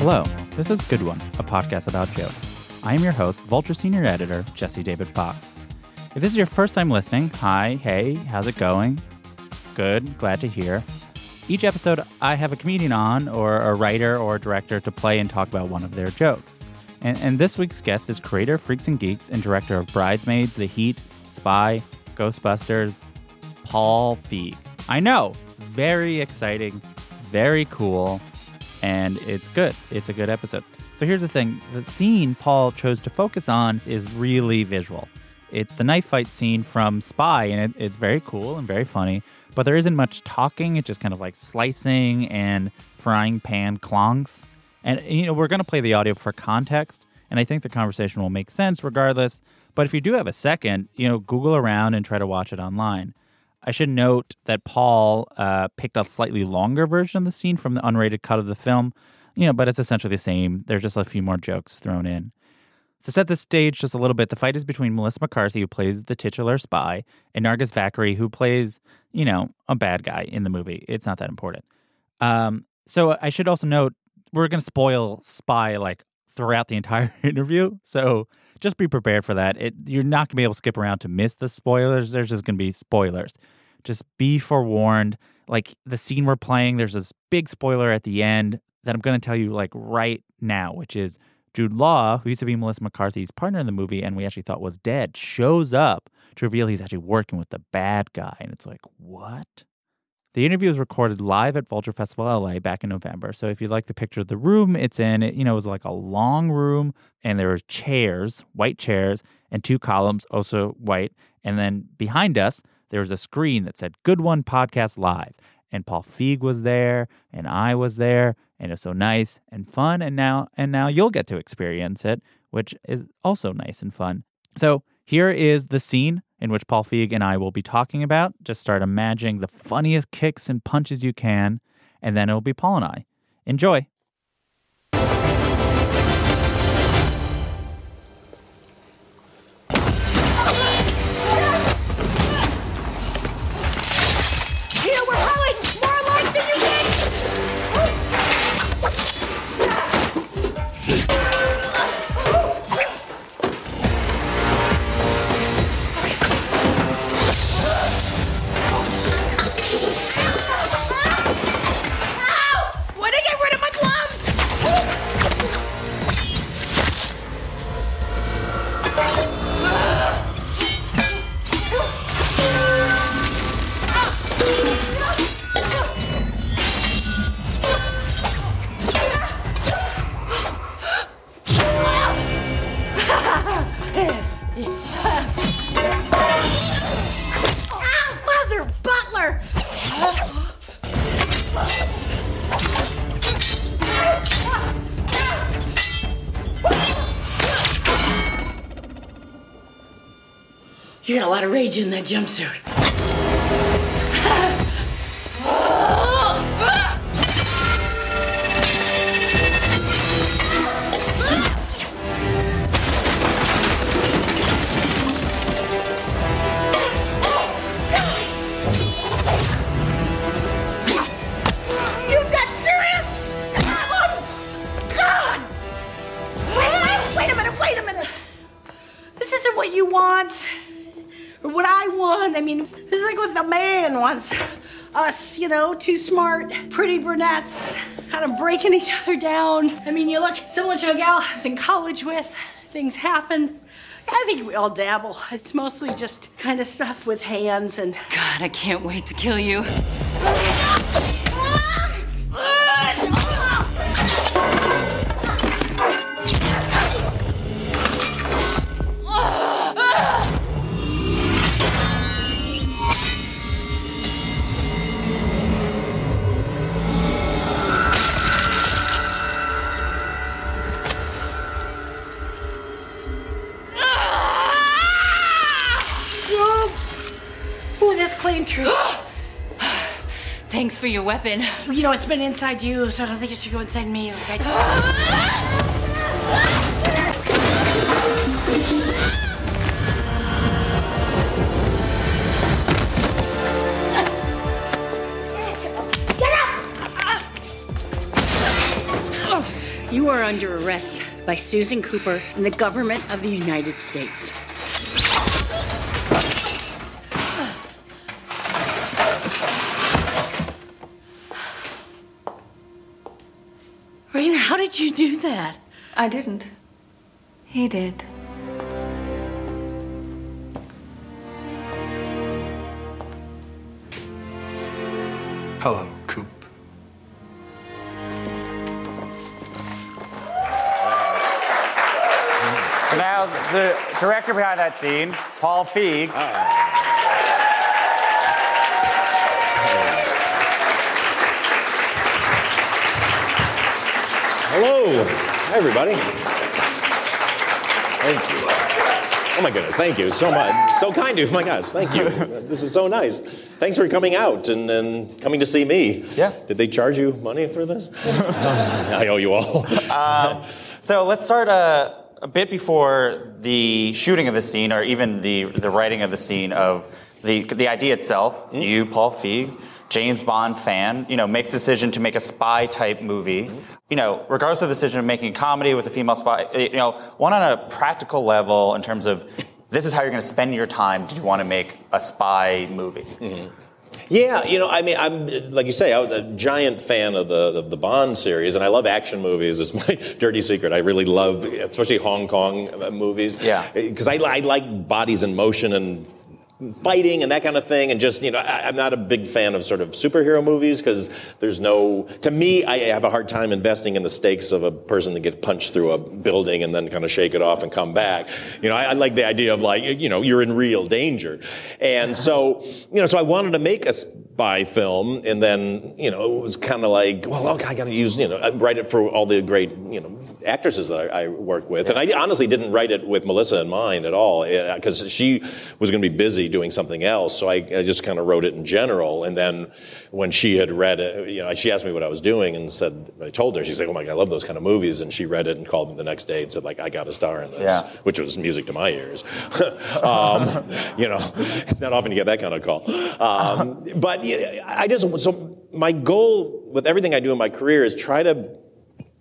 Hello, this is Good One, a podcast about jokes. I am your host, Vulture Senior Editor, Jesse David Fox. If this is your first time listening, hi, hey, how's it going? Good, glad to hear. Each episode, I have a comedian on, or a writer or a director to play and talk about one of their jokes. And, and this week's guest is creator, Freaks and Geeks, and director of Bridesmaids, The Heat, Spy, Ghostbusters, Paul Feig. I know, very exciting, very cool and it's good. It's a good episode. So here's the thing the scene Paul chose to focus on is really visual. It's the knife fight scene from Spy, and it, it's very cool and very funny, but there isn't much talking. It's just kind of like slicing and frying pan clonks. And, you know, we're going to play the audio for context, and I think the conversation will make sense regardless. But if you do have a second, you know, Google around and try to watch it online. I should note that Paul uh, picked a slightly longer version of the scene from the unrated cut of the film, you know, but it's essentially the same. There's just a few more jokes thrown in. To set the stage just a little bit, the fight is between Melissa McCarthy, who plays the titular spy, and Nargis Fakhri, who plays, you know, a bad guy in the movie. It's not that important. Um, so I should also note we're going to spoil Spy like throughout the entire interview. So just be prepared for that. It, you're not going to be able to skip around to miss the spoilers. There's just going to be spoilers. Just be forewarned. Like the scene we're playing, there's this big spoiler at the end that I'm going to tell you like right now, which is Jude Law, who used to be Melissa McCarthy's partner in the movie and we actually thought was dead, shows up to reveal he's actually working with the bad guy. And it's like, what? The interview was recorded live at Vulture Festival LA back in November. So if you'd like the picture of the room it's in, it, you know, it was like a long room and there were chairs, white chairs, and two columns, also white. And then behind us, there was a screen that said Good One Podcast Live. And Paul Feig was there, and I was there, and it was so nice and fun. And now and now you'll get to experience it, which is also nice and fun. So here is the scene in which Paul Feig and I will be talking about. Just start imagining the funniest kicks and punches you can, and then it'll be Paul and I. Enjoy. Jumpsuit. You know, two smart, pretty brunettes, kind of breaking each other down. I mean, you look similar to a gal I was in college with. Things happen. I think we all dabble. It's mostly just kind of stuff with hands and. God, I can't wait to kill you. Thanks for your weapon. You know, it's been inside you, so I don't think it should go inside me, okay? Get up! You are under arrest by Susan Cooper and the government of the United States. Raina, how did you do that? I didn't. He did. Hello, Coop. Now, the director behind that scene, Paul Feig. Oh. Hello. Hi, everybody. Thank you. Oh my goodness, thank you so much. So kind of you. My gosh, thank you. this is so nice. Thanks for coming out and, and coming to see me. Yeah. Did they charge you money for this? I owe you all. So let's start uh, a bit before the shooting of the scene, or even the the writing of the scene of the the idea itself. Hmm? You, Paul Feig, James Bond fan, you know, makes the decision to make a spy type movie. Hmm? You know, regardless of the decision of making a comedy with a female spy, you know, one on a practical level in terms of this is how you're going to spend your time. Did you want to make a spy movie? Hmm. Yeah, you know, I mean, I'm like you say, I was a giant fan of the of the Bond series, and I love action movies. It's my dirty secret. I really love, especially Hong Kong uh, movies. Yeah. Uh, because I, I like bodies in motion and fighting and that kind of thing, and just you know, I, I'm not a big fan of sort of superhero movies because there's no. To me, I have a hard time investing in the stakes of a person to get punched through a building and then kind of shake it off and come back. You know, I, I like the idea of like, you know, you're in real danger, and so you know, so I wanted to make a spy film, and then you know, it was kind of like, well, okay, I got to use you know, write it for all the great you know actresses that I, I work with, and I honestly didn't write it with Melissa in mind at all because she was going to be busy doing something else. So I, I just kind of wrote it in general, and then when she had read it, you know, she asked me what I was doing and said, I told her, she's like, oh my god, I love those kind of movies, and she read it and called me the next day and said like, I got a star in this, Yeah. which was music to my ears. um, you know, it's not often you get that kind of call. Um, but I just so my goal with everything I do in my career is try to.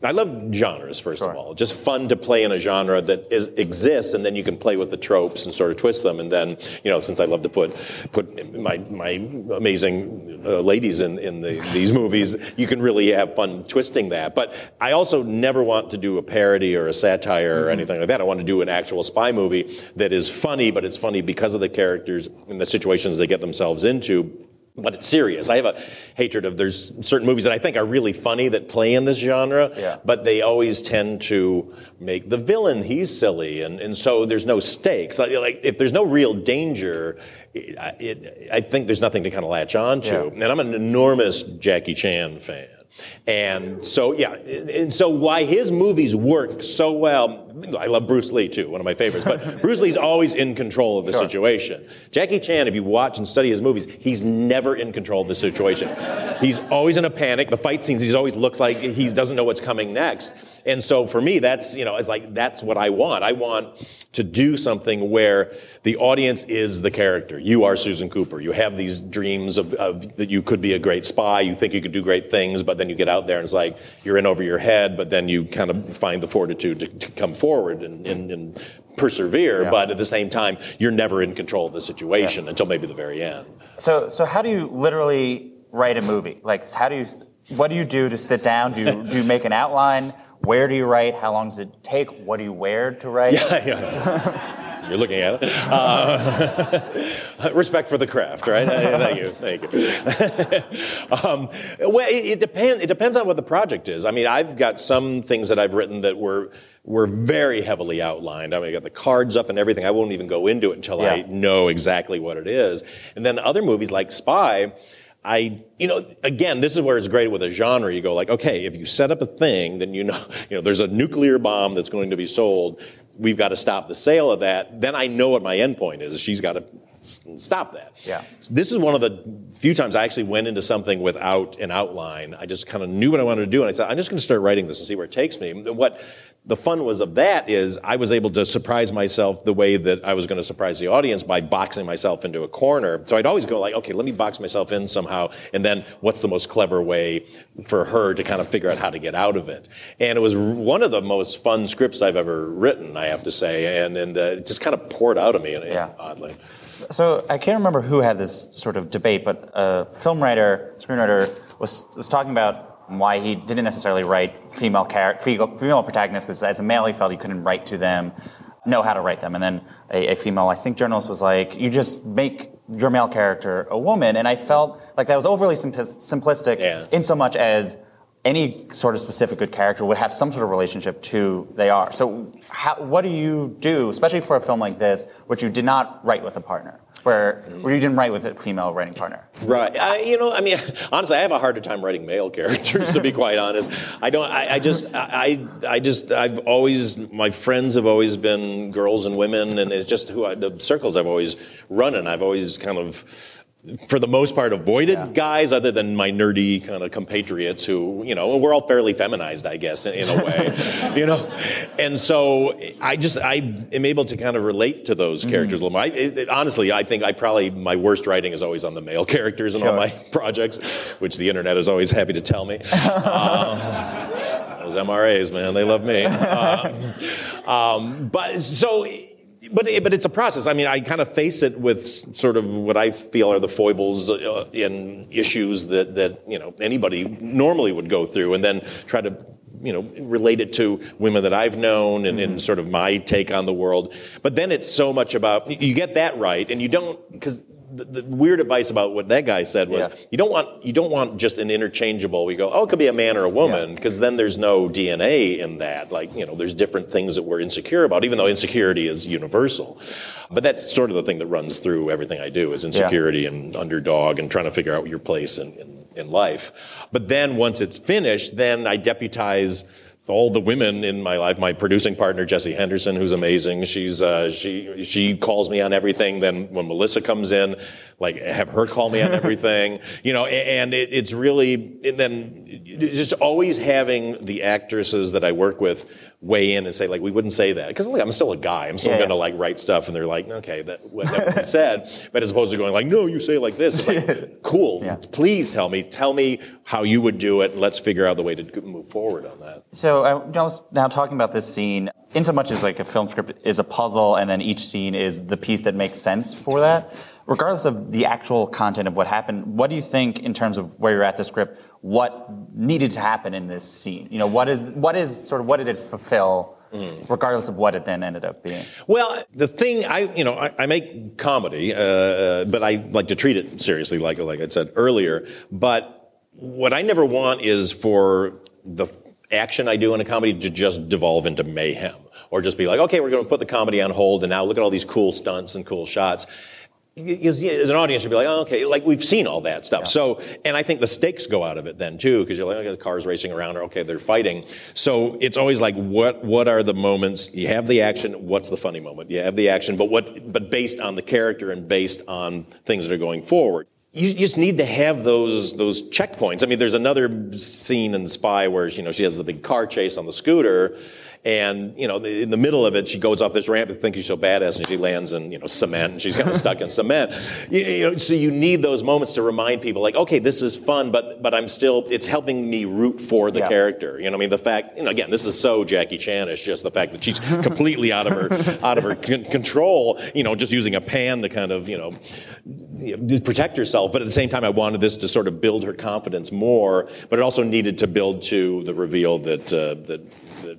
I love genres, first of all. Just fun to play in a genre that is, exists, and then you can play with the tropes and sort of twist them. And then, you know, since I love to put put my my amazing uh, ladies in in the, these movies, you can really have fun twisting that. But I also never want to do a parody or a satire or anything like that. I want to do an actual spy movie that is funny, but it's funny because of the characters and the situations they get themselves into but it's serious. I have a hatred of there's certain movies that I think are really funny that play in this genre, Yeah. but they always tend to make the villain he's silly, and, and so there's no stakes. Like, like, if there's no real danger, it, it, I think there's nothing to kind of latch on to. Yeah. And I'm an enormous Jackie Chan fan. And so, yeah, and so why his movies work so well, I love Bruce Lee too, one of my favorites, but Bruce Lee's always in control of the situation. Jackie Chan, if you watch and study his movies, he's never in control of the situation. He's always in a panic. The fight scenes, he always looks like he doesn't know what's coming next. And so for me, that's, you know, it's like, that's what I want. I want to do something where the audience is the character. You are Susan Cooper. You have these dreams of, of that you could be a great spy. You think you could do great things, but then you get out there and it's like you're in over your head, but then you kind of find the fortitude to, to come forward and, and, and persevere. Yeah. But at the same time, you're never in control of the situation until maybe the very end. So, so how do you literally write a movie? Like, how do you, what do you do to sit down? Do you, do you make an outline? Where do you write? How long does it take? What do you wear to write? Yeah, yeah. You're looking at it. Uh, respect for the craft, right? Uh, Thank you, thank you. um, well, it, it depends. It depends on what the project is. I mean, I've got some things that I've written that were were very heavily outlined. I mean, I got the cards up and everything. I won't even go into it until I know exactly what it is. And then other movies like Spy. I, you know, again, this is where it's great with a genre. You go like, okay, if you set up a thing, then you know, you know, there's a nuclear bomb that's going to be sold. We've got to stop the sale of that. Then I know what my endpoint is. She's got to stop that. Yeah. This is one of the few times I actually went into something without an outline. I just kind of knew what I wanted to do, and I said, I'm just going to start writing this and see where it takes me. What the fun was of that is I was able to surprise myself the way that I was going to surprise the audience by boxing myself into a corner. So I'd always go like, okay, let me box myself in somehow, and then what's the most clever way for her to kind of figure out how to get out of it? And it was one of the most fun scripts I've ever written, I have to say, and and uh, it just kind of poured out of me, Yeah. oddly. So I can't remember who had this sort of debate, but a film writer, screenwriter was was talking about why he didn't necessarily write female char- female, female protagonists because as a male he felt he couldn't write to them, know how to write them, and then a, a female I think journalist was like, you just make your male character a woman, and I felt like that was overly simplis- simplistic Yeah. in so much as any sort of specific good character would have some sort of relationship to they are. So, how, what do you do, especially for a film like this, which you did not write with a partner, where, mm. where you didn't write with a female writing partner? Right. I, you know, I mean, honestly, I have a harder time writing male characters, to be quite honest. I don't, I, I just, I, I just, I've always, my friends have always been girls and women, and it's just who I, the circles I've always run in. I've always kind of, for the most part, avoided Yeah. guys other than my nerdy kind of compatriots who, you know, and we're all fairly feminized, I guess, in, in a way, you know? And so I just, I am able to kind of relate to those Mm-hmm. characters a little more. I, it, honestly, I think I probably, my worst writing is always on the male characters in all my projects, which the internet is always happy to tell me. Um, those MRAs, man, they love me. Um, um, but so, but but it's a process. I mean, I kind of face it with sort of what I feel are the foibles uh, in issues that that you know anybody normally would go through, and then try to you know relate it to women that I've known and, and sort of my take on the world. But then it's so much about you get that right, and you don't because. The, the weird advice about what that guy said was Yeah. you don't want you don't want just an interchangeable. We go, oh, it could be a man or a woman, because then there's no DNA in that. Like you know, there's different things that we're insecure about, even though insecurity is universal. But that's sort of the thing that runs through everything I do is insecurity and underdog and trying to figure out your place in, in, in life. But then once it's finished, then I deputize all the women in my life. My producing partner, Jessie Henderson, who's amazing. She's uh, she she calls me on everything. Then when Melissa comes in, like have her call me on everything. you know, and it, it's really and then just always having the actresses that I work with weigh in and say like we wouldn't say that because like, I'm still a guy. I'm still Yeah, going to yeah. like write stuff, and they're like, okay, that what that was said. But as opposed to going like, no, you say it like this. It's like, cool. Yeah. Please tell me. Tell me how you would do it, and let's figure out the way to move forward on that. So I was now talking about this scene, in so much as like a film script is a puzzle, and then each scene is the piece that makes sense for that. Regardless of the actual content of what happened, what do you think in terms of where you're at the script? What needed to happen in this scene? You know, what is what is sort of what did it fulfill, regardless of what it then ended up being? Well, the thing I, you know, I, I make comedy, uh, but I like to treat it seriously, like like I said earlier. But what I never want is for the action I do in a comedy to just devolve into mayhem, or just be like, okay, we're going to put the comedy on hold, and now look at all these cool stunts and cool shots. As, as an audience, you'd be like, oh, okay, like we've seen all that stuff. So, and I think the stakes go out of it then too, because you're like, okay, the cars racing around, or okay, they're fighting. So it's always like, what what are the moments? You have the action. What's the funny moment? You have the action, but what? But based on the character and based on things that are going forward. You just need to have those those checkpoints. I mean, there's another scene in Spy where you know she has the big car chase on the scooter, and you know in the middle of it she goes off this ramp and thinks she's so badass and she lands in you know cement and she's kind of stuck in cement. You, you know, so you need those moments to remind people like, okay, this is fun, but but I'm still it's helping me root for the Yeah. character. You know, I mean the fact you know again this is so Jackie Chanish, just the fact that she's completely out of her out of her con- control. You know, just using a pan to kind of you know you know, to protect herself, but at the same time, I wanted this to sort of build her confidence more. But it also needed to build to the reveal that uh, that,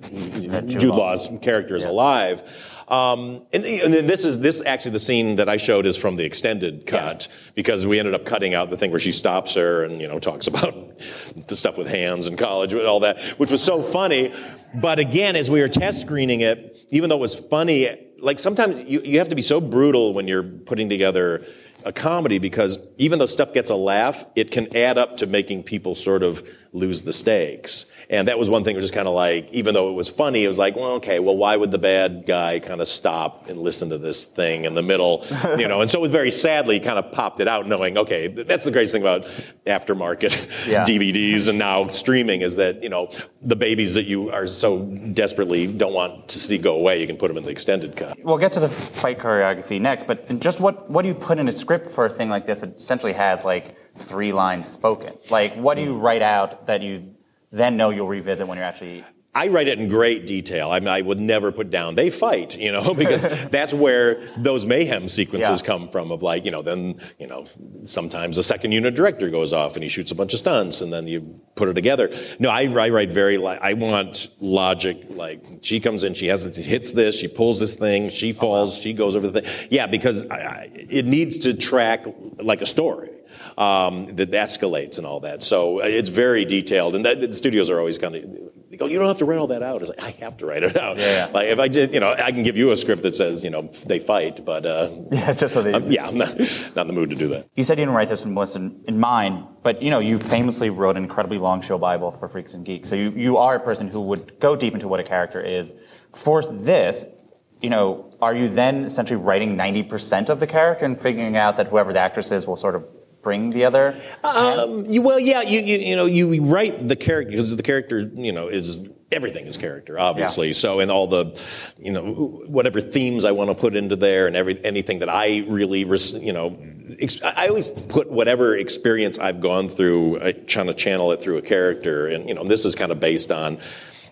Jude Jude Law. Law's character is alive. Um, and, and then this is this actually the scene that I showed is from the extended cut because we ended up cutting out the thing where she stops her and you know talks about the stuff with hands in college and all that, which was so funny. But again, as we were test screening it, even though it was funny, like sometimes you, you have to be so brutal when you're putting together a comedy because even though stuff gets a laugh, it can add up to making people sort of lose the stakes. And that was one thing, was just kind of like, even though it was funny, it was like, well, okay, well, why would the bad guy kind of stop and listen to this thing in the middle, you know? And so it was very sadly kind of popped it out, knowing, okay, that's the greatest thing about aftermarket Yeah. DVDs and now streaming is that you know the babies that you are so desperately don't want to see go away, you can put them in the extended cut. We'll get to the fight choreography next, but just what, what do you put in a script for a thing like this that essentially has like three lines spoken? Like, what do you write out that you then know you'll revisit when you're actually. I write it in great detail. I, mean, I would never put down they fight, you know, because that's where those mayhem sequences Yeah. come from. Of like, you know, then you know, sometimes the second unit director goes off and he shoots a bunch of stunts, and then you put it together. No, I, I write very. Li- I want logic. Like she comes in, she has this, hits this, she pulls this thing, she falls, she goes over the thing. Yeah, because I, it needs to track like a story um, that escalates and all that. So uh, it's very detailed, and that, the studios are always kind of they go, "You don't have to write all that out." It's like I have to write it out. Yeah, yeah. Like if I did, you know, I can give you a script that says, you know, they fight, but uh, Yeah, it's just so they. I'm, yeah, I'm not, not in the mood to do that. You said you didn't write this with Melissa in, in mind, but you know you famously wrote an incredibly long show Bible for Freaks and Geeks. So you, you are a person who would go deep into what a character is. For this, you know, are you then essentially writing ninety percent of the character and figuring out that whoever the actress is will sort of bring the other? Um, you, well, yeah, you, you, you know, you write the character because the character, you know, is everything is character, obviously. So, and all the, you know, whatever themes I want to put into there, and every anything that I really, res- you know, ex- I always put whatever experience I've gone through, I trying to channel it through a character, and you know, this is kind of based on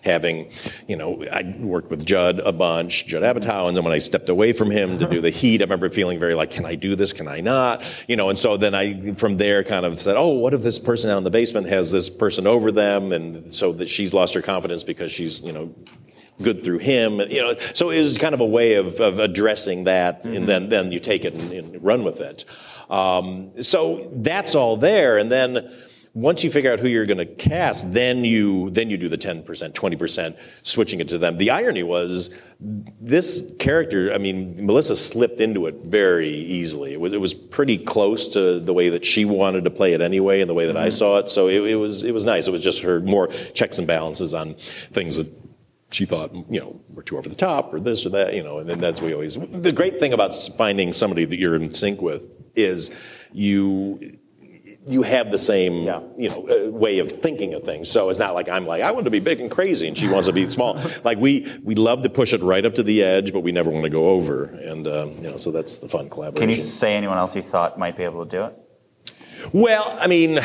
having, you know, I worked with Judd a bunch, Judd Apatow, and then when I stepped away from him to do the heat, I remember feeling very like, can I do this? Can I not? You know, and so then I, from there, kind of said, oh, what if this person out in the basement has this person over them, and so that she's lost her confidence because she's, you know, good through him, you know. So it was kind of a way of, of addressing that, and then then you take it and, and run with it. Um, so that's all there, and then once you figure out who you're going to cast, then you then you do the 10%, 20%, switching it to them. The irony was this character, I mean, Melissa slipped into it very easily. It was it was pretty close to the way that she wanted to play it anyway, and the way that I mm-hmm. saw it. So it, it was it was nice. It was just her more checks and balances on things that she thought, you know, were too over the top or this or that, you know, and then that's we always. The great thing about finding somebody that you're in sync with is you you have the same, Yeah. you know, uh, way of thinking of things. So it's not like I'm like I want to be big and crazy, and she wants to be small. Like we we love to push it right up to the edge, but we never want to go over. And um, you know, so that's the fun collaboration. Can you say anyone else you thought might be able to do it? Well, I mean,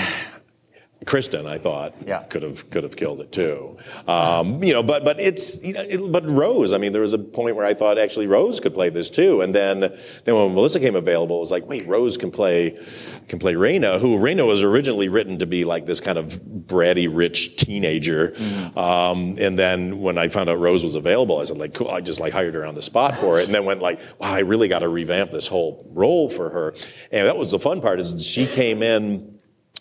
Kristen, I thought, Yeah. could have could have killed it too. Um, you know, but but it's you know, it, but Rose. I mean, there was a point where I thought actually Rose could play this too, and then then when Melissa came available, it was like, wait, Rose can play can play Raina, who Raina was originally written to be like this kind of bratty, rich teenager, um, and then when I found out Rose was available, I said like, cool. I just like hired her on the spot for it, and then went like, wow, I really got to revamp this whole role for her, and that was the fun part is she came in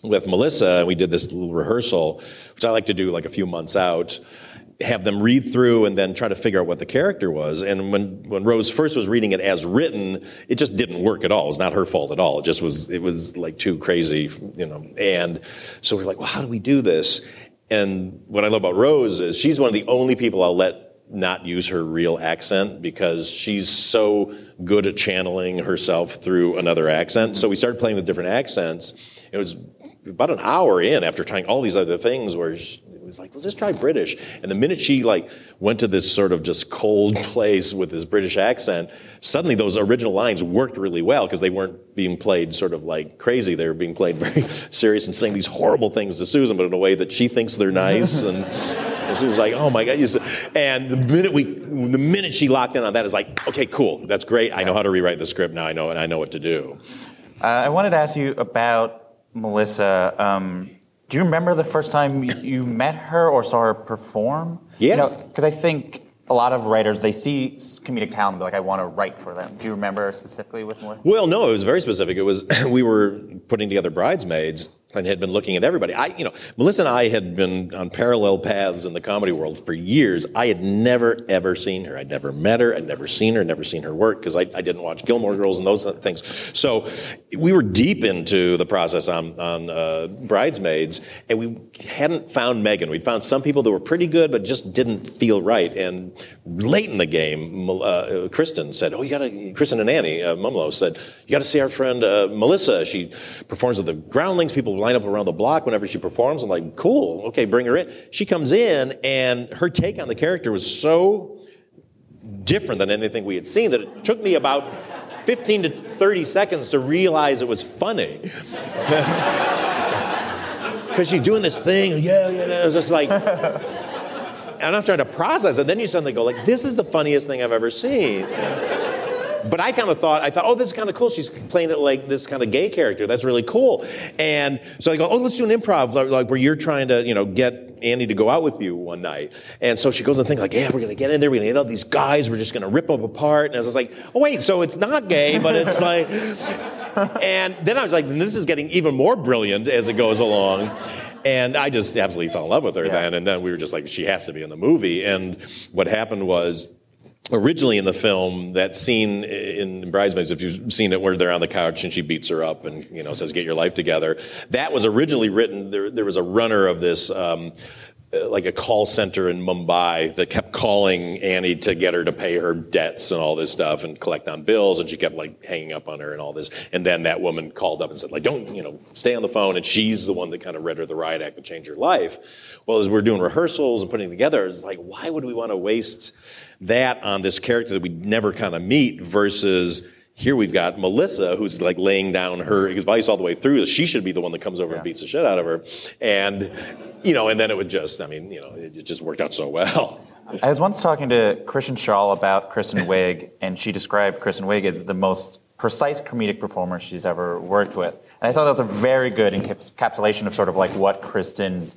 with Melissa, and we did this little rehearsal, which I like to do like a few months out, have them read through and then try to figure out what the character was. And when, when Rose first was reading it as written, it just didn't work at all. It was not her fault at all. It just was, it was like too crazy, you know. And so we're like, well, how do we do this? And what I love about Rose is she's one of the only people I'll let not use her real accent because she's so good at channeling herself through another accent. So we started playing with different accents. It was about an hour in after trying all these other things where she, it was like, well, just try British. And the minute she like went to this sort of just cold place with this British accent, suddenly those original lines worked really well because they weren't being played sort of like crazy. They were being played very serious and saying these horrible things to Susan, but in a way that she thinks they're nice. And, and Susan's like, oh my God. And the minute we, the minute she locked in on that, is like, okay, cool. That's great. I know how to rewrite the script now. I know, and I know what to do. Uh, I wanted to ask you about Melissa. Um, do you remember the first time you, you met her or saw her perform? Yeah. Because I think a lot of writers they see comedic talent and be like, I want to write for them. Do you remember specifically with Melissa? Well, no, it was very specific. It was we were putting together bridesmaids, and had been looking at everybody. I, you know, Melissa and I had been on parallel paths in the comedy world for years. I had never, ever seen her. I'd never met her. I'd never seen her, never seen her work because I, I, didn't watch Gilmore Girls and those things. So we were deep into the process on, on uh, Bridesmaids, and we hadn't found Megan. We'd found some people that were pretty good, but just didn't feel right. And late in the game, uh, Kristen said, "Oh, you got to." Kristen and Annie uh, Mumolo said, "You got to see our friend uh, Melissa. She performs with the Groundlings. People line up around the block whenever she performs." I'm like, "Cool, okay, bring her in." She comes in, and her take on the character was so different than anything we had seen that it took me about 15 to 30 seconds to realize it was funny. Because she's doing this thing, yeah, yeah, it was just like, and I'm trying to process it. Then you suddenly go like, this is the funniest thing I've ever seen. But I kind of thought, I thought, oh, this is kind of cool. She's playing it like this kind of gay character. That's really cool. And so I go, oh, let's do an improv, like, like where you're trying to, you know, get Annie to go out with you one night. And so she goes and thinks like, yeah, we're going to get in there. We're going to get all these guys. We're just going to rip them apart. And I was like, oh, wait, so it's not gay, but it's like, and then I was like, this is getting even more brilliant as it goes along. And I just absolutely fell in love with her yeah. then. And then we were just like, she has to be in the movie. And what happened was, originally in the film, that scene in Bridesmaids, if you've seen it, where they're on the couch and she beats her up and you know says, "Get your life together," that was originally written. There, there was a runner of this. Um, like a call center in Mumbai that kept calling Annie to get her to pay her debts and all this stuff and collect on bills, and she kept like hanging up on her and all this. And then that woman called up and said, like, don't, you know, stay on the phone. And she's the one that kind of read her the riot act that changed her life. Well, as we're doing rehearsals and putting together, it's like, why would we want to waste that on this character that we never kind of meet versus here we've got Melissa who's like laying down her advice all the way through. That she should be the one that comes over yeah. and beats the shit out of her. And, you know, and then it would just, I mean, you know, it just worked out so well. I was once talking to Kristen Schaal about Kristen Wiig, and she described Kristen Wiig as the most precise comedic performer she's ever worked with. And I thought that was a very good encapsulation of sort of like what Kristen's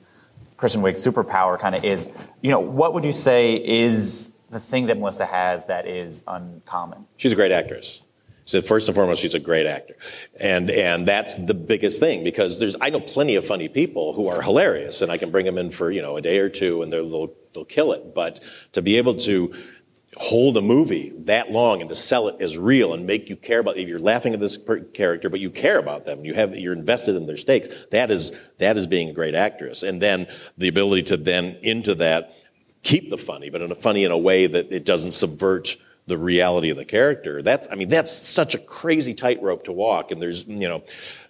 Kristen Wiig's superpower kind of is. You know, what would you say is the thing that Melissa has that is uncommon? She's a great actress. So first and foremost, she's a great actor, and and that's the biggest thing because there's I know plenty of funny people who are hilarious, and I can bring them in for you know a day or two, and they'll they'll kill it. But to be able to hold a movie that long and to sell it as real and make you care about if you're laughing at this character but you care about them you have you're invested in their stakes that is that is being a great actress and then the ability to then into that keep the funny, but in a funny in a way that it doesn't subvert the reality of the character. That's, I mean, that's such a crazy tightrope to walk. And there's, you know,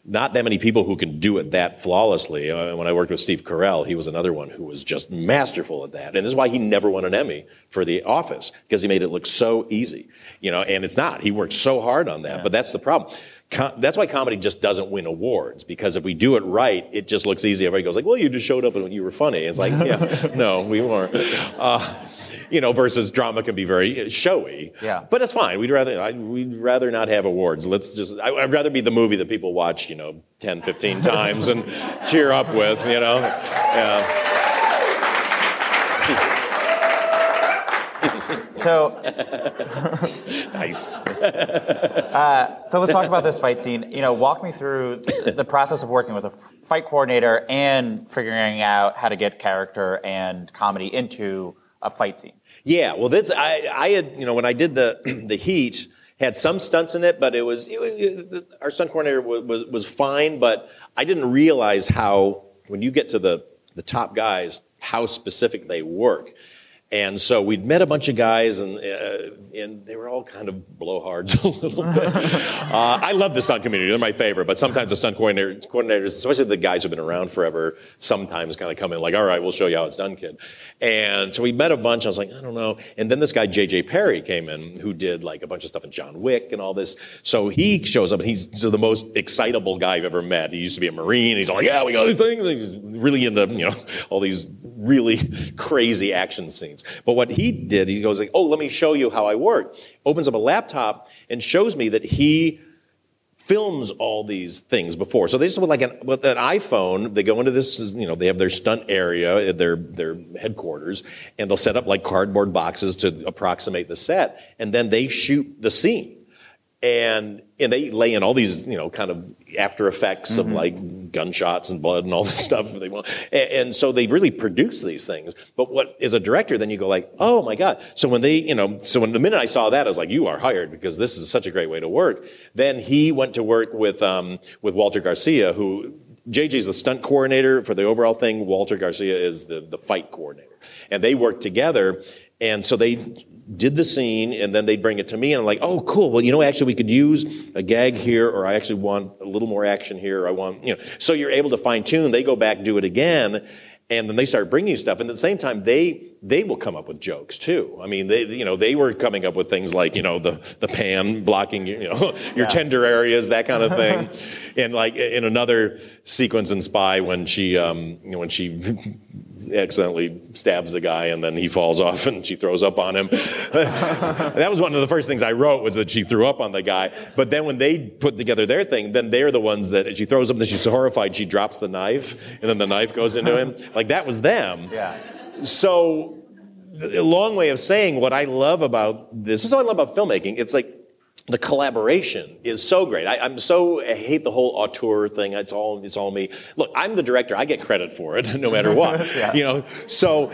not that many people who can do it that flawlessly. Uh, when I worked with Steve Carell, he was another one who was just masterful at that. And this is why he never won an Emmy for The Office, because he made it look so easy, you know, and it's not. He worked so hard on that, yeah. but that's the problem that's why comedy just doesn't win awards because if we do it right, it just looks easy. Everybody goes like, "Well, you just showed up and you were funny." It's like, yeah, no, we weren't. Uh, you know, versus drama can be very showy. Yeah. But it's fine. We'd rather I, we'd rather not have awards. Let's just. I, would rather be the movie that people watch, you know, 10, 15 times and cheer up with. You know. Yeah. So nice. uh, so let's talk about this fight scene. You know, walk me through the process of working with a fight coordinator and figuring out how to get character and comedy into a fight scene. Yeah, well, that's I, I had you know when I did the the Heat had some stunts in it, but it was, it, it, our stunt coordinator was, was was fine, but I didn't realize how when you get to the the top guys how specific they work. And so we'd met a bunch of guys, and uh, and they were all kind of blowhards a little bit. uh, I love the stunt community; they're my favorite. But sometimes the stunt coordinators, especially the guys who've been around forever, sometimes kind of come in like, "All right, we'll show you how it's done, kid." And so we met a bunch. I was like, I don't know. And then this guy J.J. Perry came in, who did like a bunch of stuff in John Wick and all this. So he shows up, and he's the most excitable guy I've ever met. He used to be a Marine. He's all like, "Yeah, we got these things." And he's really into you know all these really crazy action scenes. But what he did, he goes like, "Oh, let me show you how I work." Opens up a laptop and shows me that he films all these things before. So they just with like an, with an iPhone, they go into this, you know, they have their stunt area, their their headquarters, and they'll set up like cardboard boxes to approximate the set, and then they shoot the scene and and they lay in all these you know kind of after effects mm-hmm. of like gunshots and blood and all this stuff they want. And, and so they really produce these things. But what as a director, then you go like, oh my god. So when they, you know, so when the minute I saw that, I was like, you are hired because this is such a great way to work. Then he went to work with um, with Walter Garcia, who JJ's the stunt coordinator for the overall thing. Walter Garcia is the, the fight coordinator. And they worked together. And so they did the scene and then they'd bring it to me and I'm like, oh, cool. Well, you know, actually we could use a gag here or I actually want a little more action here. I want, you know, so you're able to fine tune. They go back, do it again. And then they start bringing you stuff. And at the same time, they, they will come up with jokes too. I mean, they, you know, they were coming up with things like, you know, the, the pan blocking, you know, your yeah. tender areas, that kind of thing. and like in another sequence in Spy when she, um, you know, when she accidentally stabs the guy and then he falls off and she throws up on him. that was one of the first things I wrote was that she threw up on the guy. But then when they put together their thing, then they're the ones that she throws up and then she's horrified she drops the knife and then the knife goes into him. Like that was them. Yeah. So a long way of saying what I love about this. This is what I love about filmmaking. It's like the collaboration is so great. I, am so I hate the whole auteur thing. It's all it's all me. Look, I'm the director. I get credit for it, no matter what. yeah. You know, so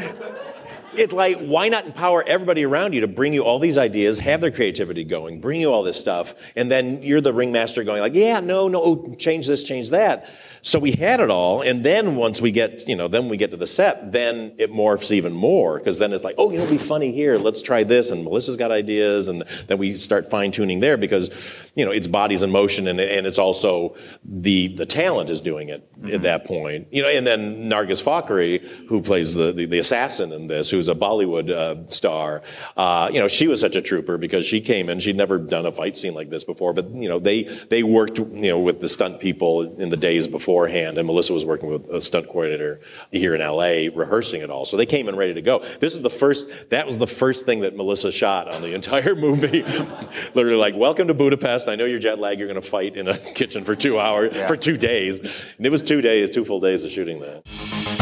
it's like why not empower everybody around you to bring you all these ideas, have their creativity going, bring you all this stuff, and then you're the ringmaster going like, yeah, no, no, oh, change this, change that. So we had it all, and then once we get, you know, then we get to the set, then it morphs even more because then it's like, oh, you know, it'll be funny here. Let's try this, and Melissa's got ideas, and then we start fine tuning there because, you know, it's bodies in motion, and and it's also the the talent is doing it mm-hmm. at that point, you know. And then Nargis Fakhri, who plays the the, the assassin in this, who's a Bollywood uh, star, uh, you know, she was such a trooper because she came in, she'd never done a fight scene like this before, but you know, they they worked, you know, with the stunt people in the days beforehand, and Melissa was working with a stunt coordinator here in LA, rehearsing it all. So they came in ready to go. This is the first. That was the first thing that Melissa shot on the entire movie. Literally, like, "Welcome to Budapest. I know you're jet lagged. You're going to fight in a kitchen for two hours, yeah. for two days." And it was two days, two full days of shooting that.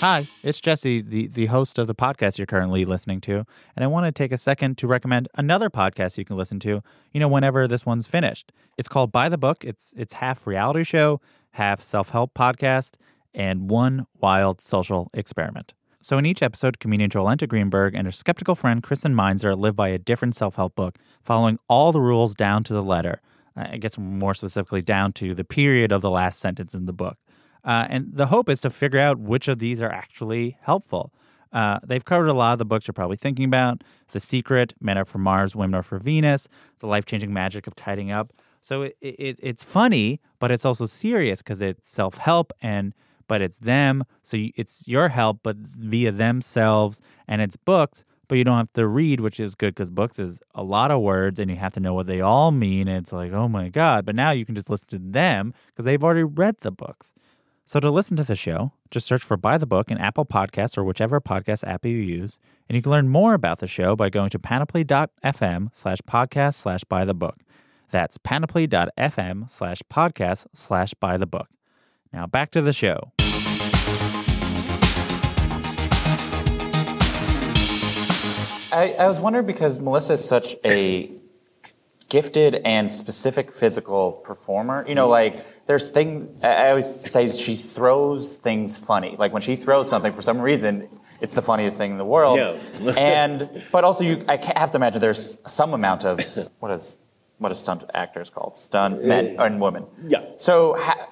Hi, it's Jesse, the, the host of the podcast you're currently listening to, and I want to take a second to recommend another podcast you can listen to, you know, whenever this one's finished. It's called By the Book. It's it's half reality show, half self-help podcast, and one wild social experiment. So in each episode, comedian Jolenta Greenberg and her skeptical friend Kristen Meinzer live by a different self-help book, following all the rules down to the letter. I guess more specifically down to the period of the last sentence in the book. Uh, and the hope is to figure out which of these are actually helpful. Uh, they've covered a lot of the books you're probably thinking about The Secret, Men Are From Mars, Women Are For Venus, The Life Changing Magic of Tidying Up. So it, it, it's funny, but it's also serious because it's self help and but it's them. So it's your help, but via themselves, and it's books, but you don't have to read, which is good because books is a lot of words and you have to know what they all mean. And it's like, oh my God. But now you can just listen to them because they've already read the books. So to listen to the show, just search for By the Book in Apple Podcasts or whichever podcast app you use, and you can learn more about the show by going to panoply.fm slash podcast slash by the book. That's panoply.fm slash podcast slash by the book. Now back to the show. I, I was wondering because Melissa is such a gifted and specific physical performer. You know, like there's thing I always say she throws things funny. Like when she throws something for some reason, it's the funniest thing in the world. Yeah. and but also you, I have to imagine there's some amount of what is what is stunt actors called stunt men and women. Yeah. So how,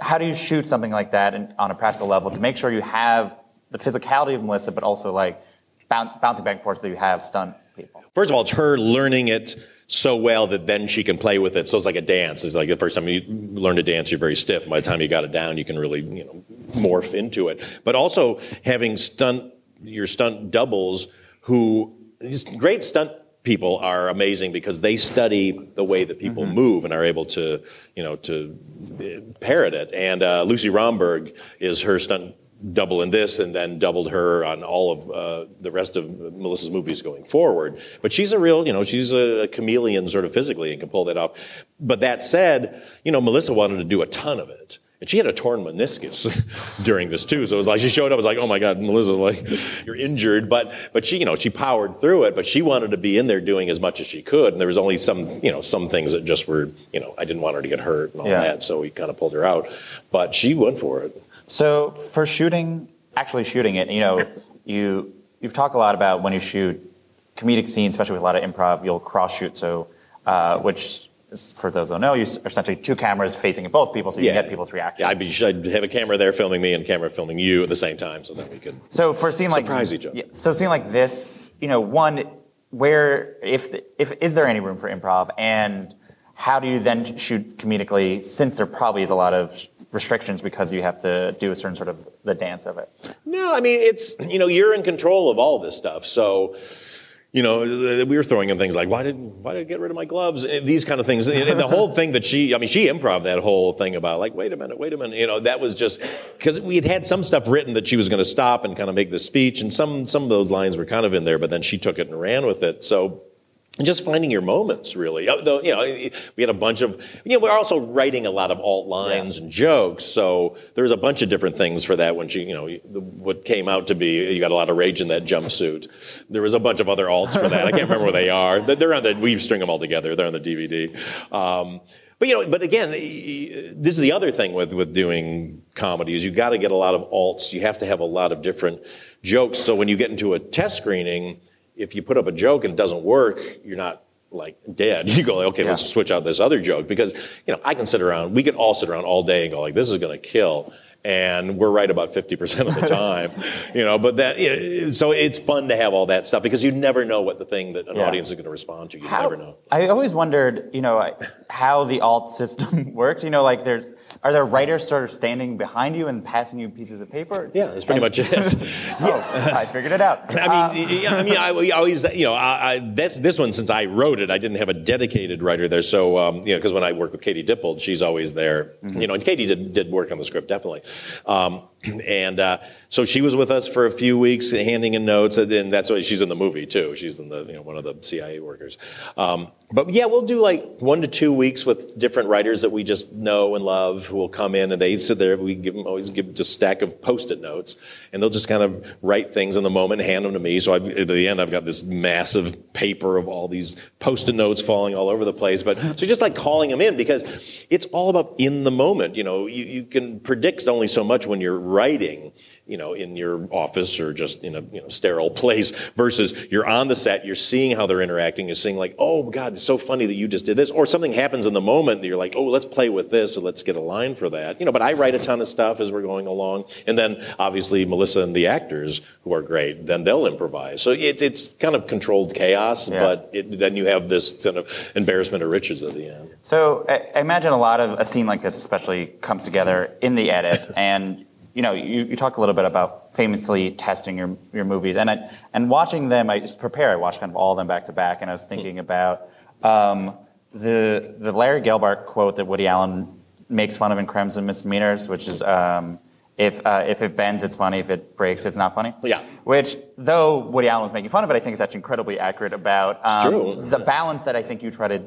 how do you shoot something like that in, on a practical level to make sure you have the physicality of Melissa, but also like bouncing back and forth so that you have stunt people? First of all, it's her learning it so well that then she can play with it. So it's like a dance. It's like the first time you learn to dance, you're very stiff. By the time you got it down, you can really you know morph into it. But also having stunt your stunt doubles who these great stunt people are amazing because they study the way that people mm-hmm. move and are able to you know to parrot it. And uh, Lucy Romberg is her stunt double in this and then doubled her on all of uh, the rest of Melissa's movies going forward. But she's a real, you know, she's a, chameleon sort of physically and can pull that off. But that said, you know, Melissa wanted to do a ton of it. And she had a torn meniscus during this too. So it was like she showed up, I was like, oh my God, Melissa, like you're injured. But but she, you know, she powered through it, but she wanted to be in there doing as much as she could. And there was only some, you know, some things that just were, you know, I didn't want her to get hurt and all Yeah. that. So we kind of pulled her out. But she went for it. So for shooting, actually shooting it, you know, you you've talked a lot about when you shoot comedic scenes, especially with a lot of improv, you'll cross shoot. So uh, which is, for those who don't know, you are essentially two cameras facing at both people, so you can get people's reactions. Yeah, I'd, be, I'd have a camera there filming me and camera filming you at the same time so that we could. So for a scene like Surprise each other. Yeah, so a scene like this, you know, one, where if if is there any room for improv, and how do you then shoot comedically? Since there probably is a lot of restrictions because you have to do a certain sort of the dance of it. No, I mean it's you know you're in control of all this stuff. So you know we were throwing in things like why did why did I get rid of my gloves? And these kind of things. And the whole thing that she I mean she improv that whole thing about like wait a minute wait a minute you know that was just because we had had some stuff written that she was going to stop and kind of make the speech and some some of those lines were kind of in there but then she took it and ran with it. So and just finding your moments, really. Uh, Though, you know, we had a bunch of, you know, we're also writing a lot of alt lines and jokes. So there's a bunch of different things for that when she, you know, what came out to be, you got a lot of rage in that jumpsuit. There was a bunch of other alts for that. I can't remember where they are. They're on the, we string them all together. They're on the DVD. Um, but you know, but again, this is the other thing with with doing comedy is you got to get a lot of alts. You have to have a lot of different jokes. So when you get into a test screening, if you put up a joke and it doesn't work, you're not like dead. You go, like, okay, let's switch out this other joke because you know I can sit around. We can all sit around all day and go like, this is going to kill. And we're right about 50% of the time, you know, but that, so it's fun to have all that stuff because you never know what the thing that an Yeah. audience is going to respond to. You never know. I always wondered, you know, how the alt system works. You know, like there are there writers sort of standing behind you and passing you pieces of paper? Yeah, that's pretty And- much it. oh, I figured it out. I mean, yeah, I mean, I, we always, you know, I, I, this, this one, since I wrote it, I didn't have a dedicated writer there. So, um, you know, because when I work with Katie Dippold, she's always there, you know, and Katie did, did work on the script, definitely. Um, and uh, so she was with us for a few weeks, handing in notes, and then that's why she's in the movie too. She's in the, you know, one of the CIA workers. Um, but yeah, we'll do like one to two weeks with different writers that we just know and love who will come in and they sit there. We give them always give just a stack of post-it notes, and they'll just kind of write things in the moment and hand them to me. So I've, at the end, I've got this massive paper of all these post-it notes falling all over the place. But so just like calling them in because it's all about in the moment. You know, you, you can predict only so much when you're writing you know, in your office or just in a you know, sterile place versus you're on the set, you're seeing how they're interacting, you're seeing like, oh God, it's so funny that you just did this. Or something happens in the moment that you're like, oh, let's play with this and let's get a line for that. You know, but I write a ton of stuff as we're going along. And then obviously Melissa and the actors who are great, then they'll improvise. So it's, it's kind of controlled chaos, Yeah. but it, then you have this kind of embarrassment of riches at the end. So I I imagine a lot of a scene like this, especially, comes together in the edit, and you know, you, you talked a little bit about famously testing your your movies, and I, and watching them. I just prepare. I watched kind of all of them back to back, and I was thinking about um, the the Larry Gelbart quote that Woody Allen makes fun of in Crimes and Misdemeanors, which is. Um, if, uh, if it bends, it's funny. If it breaks, it's not funny. Yeah. Which, though Woody Allen was making fun of it, I think is actually incredibly accurate about um, the balance that I think you try to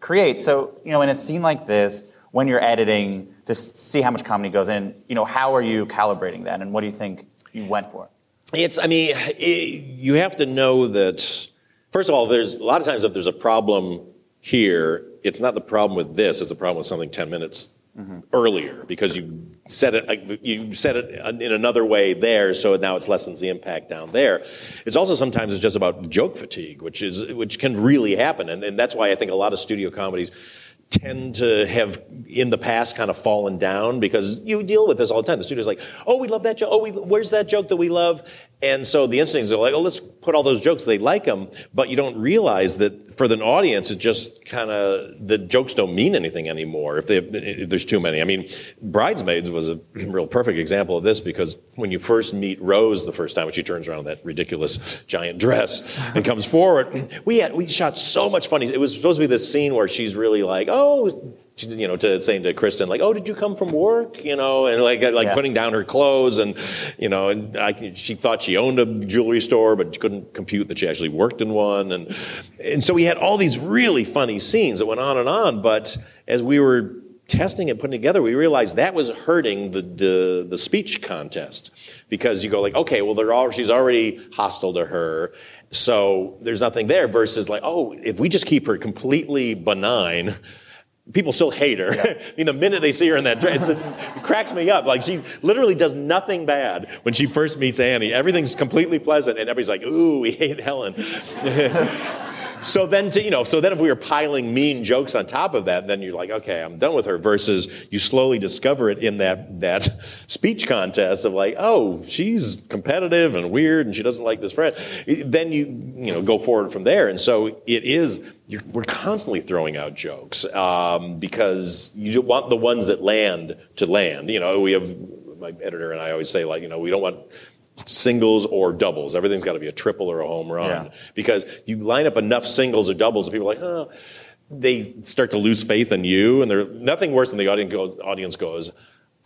create. So, you know, in a scene like this, when you're editing to see how much comedy goes in, you know, how are you calibrating that, and what do you think you went for? It's, I mean, it, you have to know that, first of all, there's a lot of times if there's a problem here, it's not the problem with this, it's a problem with something 10 minutes mm-hmm. earlier because you said it, you said it uh, in another way there, so now it's lessens the impact down there. It's also sometimes it's just about joke fatigue, which is, which can really happen. And, and that's why I think a lot of studio comedies tend to have in the past kind of fallen down because you deal with this all the time. The studio's like, oh, we love that joke. Oh, we, where's that joke that we love? And so the instincts are like, oh, let's put all those jokes. They like them, but you don't realize that for the audience, it just kind of the jokes don't mean anything anymore if, they, if there's too many. I mean, Bridesmaids was a real perfect example of this because when you first meet Rose the first time when she turns around in that ridiculous giant dress and comes forward, we had we shot so much funny. It was supposed to be this scene where she's really like, oh. You know, to saying to Kristen, like, "Oh, did you come from work?" You know, and like, uh, like Yeah. putting down her clothes, and you know, and I, she thought she owned a jewelry store, but couldn't compute that she actually worked in one, and and so we had all these really funny scenes that went on and on. But as we were testing and putting together, we realized that was hurting the, the, the speech contest because you go like, okay, well, they're all, she's already hostile to her. So there's nothing there versus like, oh, if we just keep her completely benign, people still hate her. I mean, the minute they see her in that dress, it cracks me up. Like she literally does nothing bad when she first meets Annie. Everything's completely pleasant, and everybody's like, "Ooh, we hate Helen." so then, to, you know, so then if we were piling mean jokes on top of that, then you're like, "Okay, I'm done with her." Versus you slowly discover it in that that speech contest of like, "Oh, she's competitive and weird, and she doesn't like this friend." Then you you know go forward from there, and so it is we're constantly throwing out jokes um, because you want the ones that land to land. You know, we have my editor and I always say like, you know, we don't want singles or doubles. Everything's got to be a triple or a home run Yeah. because you line up enough singles or doubles, and people are like, oh, they start to lose faith in you, and they're nothing worse than the audience goes. Audience goes.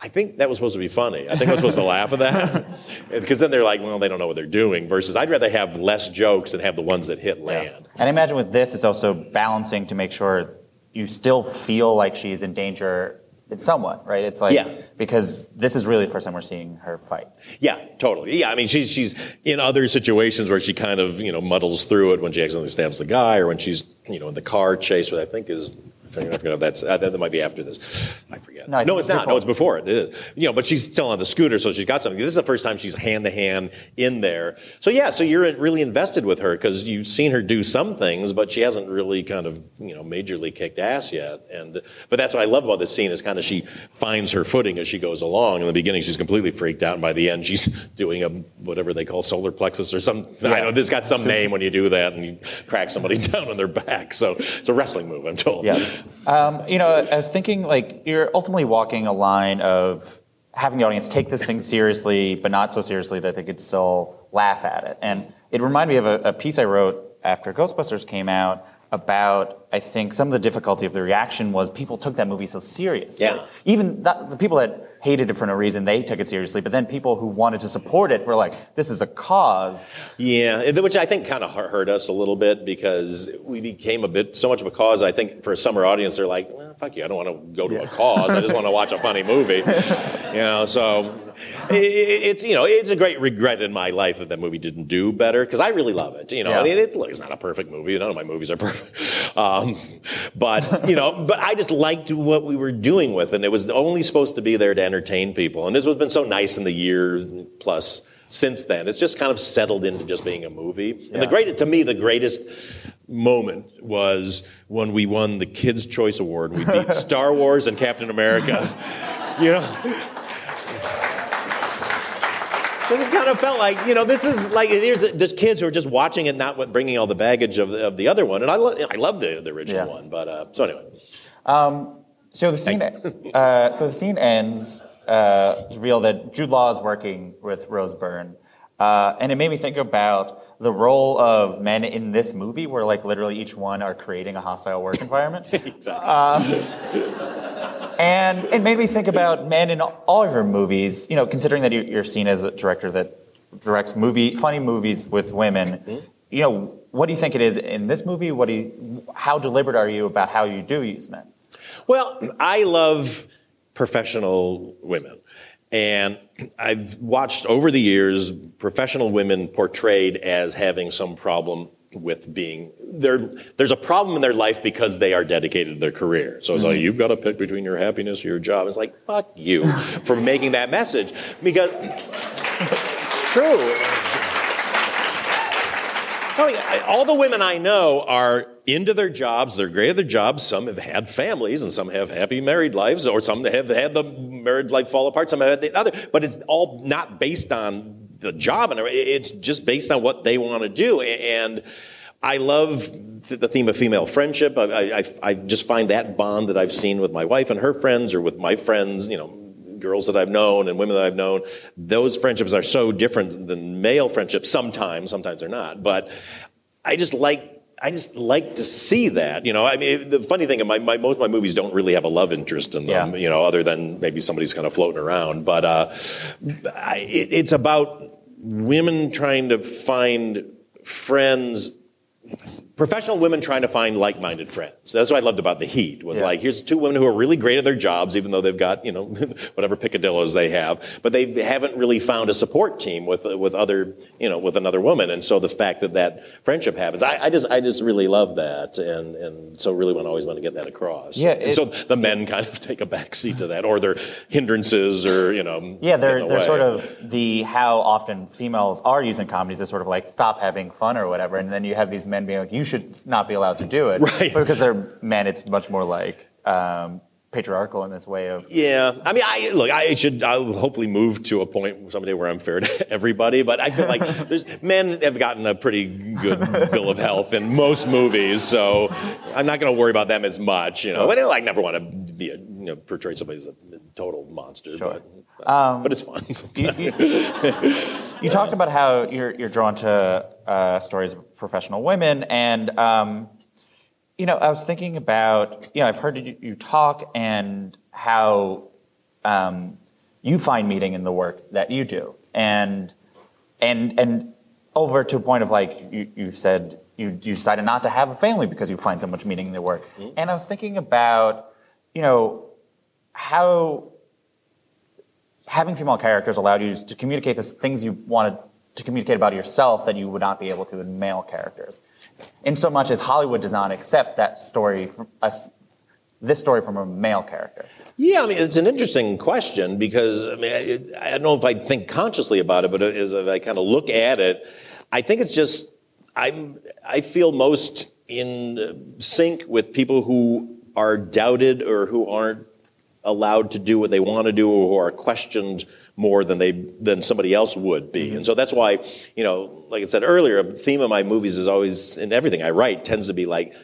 I think that was supposed to be funny. I think I was supposed to laugh at that. Because then they're like, well, they don't know what they're doing. Versus, I'd rather have less jokes and have the ones that hit land. And I imagine with this, it's also balancing to make sure you still feel like she's in danger in somewhat, right? It's like, Yeah. because this is really the first time we're seeing her fight. Yeah, totally. Yeah, I mean, she's she's in other situations where she kind of you know muddles through it when she accidentally stabs the guy, or when she's you know in the car chase, what I think is. I forget if that's uh, that might be after this. I forget. No, think it's not. No, it's before it. It is. You know, but she's still on the scooter, so she's got something. This is the first time she's hand to hand in there. So yeah, so you're really invested with her because you've seen her do some things, but she hasn't really kind of you know majorly kicked ass yet. And but that's what I love about this scene is kind of she finds her footing as she goes along. In the beginning, she's completely freaked out, and by the end, she's doing a whatever they call solar plexus or some. I know this got some name when you do that and you crack somebody down on their back. So it's a wrestling move, I'm told. Yeah. Um, you know, I was thinking like you're ultimately walking a line of having the audience take this thing seriously, but not so seriously that they could still laugh at it. And it reminded me of a, a piece I wrote after Ghostbusters came out about I think some of the difficulty of the reaction was people took that movie so seriously. Yeah. Even that, the people that hated it for no reason, they took it seriously. But then people who wanted to support it were like, "This is a cause." Yeah, which I think kind of hurt us a little bit because we became a bit so much of a cause. I think for a summer audience, they're like, well, "Fuck you! I don't want to go to a cause. I just want to watch a funny movie." you know, so i- i it's you know it's a great regret in my life that that movie didn't do better because I really love it. You know, Yeah. I mean, it, look, it's not a perfect movie. None of my movies are perfect, um, but you know, but I just liked what we were doing with, it. and it was only supposed to be there to entertain people. And this has been so nice in the year plus since then. It's just kind of settled into just being a movie. And the greatest, to me, the greatest moment was when we won the Kids' Choice Award. We beat Star Wars and Captain America. You know. Because it kind of felt like, you know, this is like, there's, there's kids who are just watching it, not what- bringing all the baggage of the, of the other one. And I, lo- I love the, the original Yeah. one. But, uh, so anyway. So the scene, uh, so the scene ends uh, to reveal that Jude Law is working with Rose Byrne, uh, and it made me think about the role of men in this movie, where like literally each one are creating a hostile work environment, Exactly. and it made me think about men in all of your movies. You know, considering that you- you're seen as a director that directs movie funny movies with women. You know, what do you think it is in this movie? What do you, how deliberate are you about how you do use men? Well, I love professional women. And I've watched over the years professional women portrayed as having some problem with being there. There's a problem in their life because they are dedicated to their career. So it's like mm-hmm. you've got to pick between your happiness or your job. It's like fuck you for making that message because it's true. I all the women I know are into their jobs. They're great at their jobs. Some have had families, and some have happy married lives, or some have had the married life fall apart. Some have had the other. But it's all not based on the job, and it's just based on what they want to do. And I love the theme of female friendship. I, I, I just find that bond that I've seen with my wife and her friends, or with my friends. You know, girls that I've known and women that I've known, those friendships are so different than male friendships sometimes, sometimes they're not. But I just like I just like to see that. You know, I mean the funny thing, my, my most of my movies don't really have a love interest in them, Yeah. you know, other than maybe somebody's kind of floating around. But uh, I, it, it's about women trying to find friends professional women trying to find like-minded friends. That's what I loved about The Heat. Was Yeah. like, here's two women who are really great at their jobs, even though they've got you know whatever picadillos they have, but they haven't really found a support team with with other you know with another woman. And so the fact that that friendship happens, I, I just I just really love that, and and so really want always want to get that across. Yeah, and so the men kind of take a backseat to that, or they're hindrances, or you know. Yeah, they're the they're way. sort of the how often females are using comedies is sort of like stop having fun or whatever, and then you have these men being like, you should not be allowed to do it, Right. But because they're men, it's much more like um, patriarchal in this way of Yeah, I mean, I look. I should. I'll hopefully move to a point someday where I'm fair to everybody. But I feel like there's, men have gotten a pretty good bill of health in most movies, so I'm not going to worry about them as much. You know, but I never want to be a, you know portray somebody as a total monster. Sure. But, but it's fun. you, you, you talked about how you're you're drawn to uh, stories of professional women, and um, you know, I was thinking about you know, I've heard you, you talk and how um, you find meaning in the work that you do, and and and over to a point of like you, you said you, you decided not to have a family because you find so much meaning in the work, and I was thinking about you know how having female characters allowed you to communicate the things you wanted to communicate about yourself that you would not be able to in male characters. In so much as Hollywood does not accept that story, us, this story from a male character. Yeah, I mean, it's an interesting question because I mean, I don't know if I think consciously about it, but as I kind of look at it, I think it's just I'm I feel most in sync with people who are doubted or who aren't allowed to do what they want to do or are questioned more than they than somebody else would be. Mm-hmm. And so that's why, you know, like I said earlier, a theme of my movies is always in everything I write tends to be like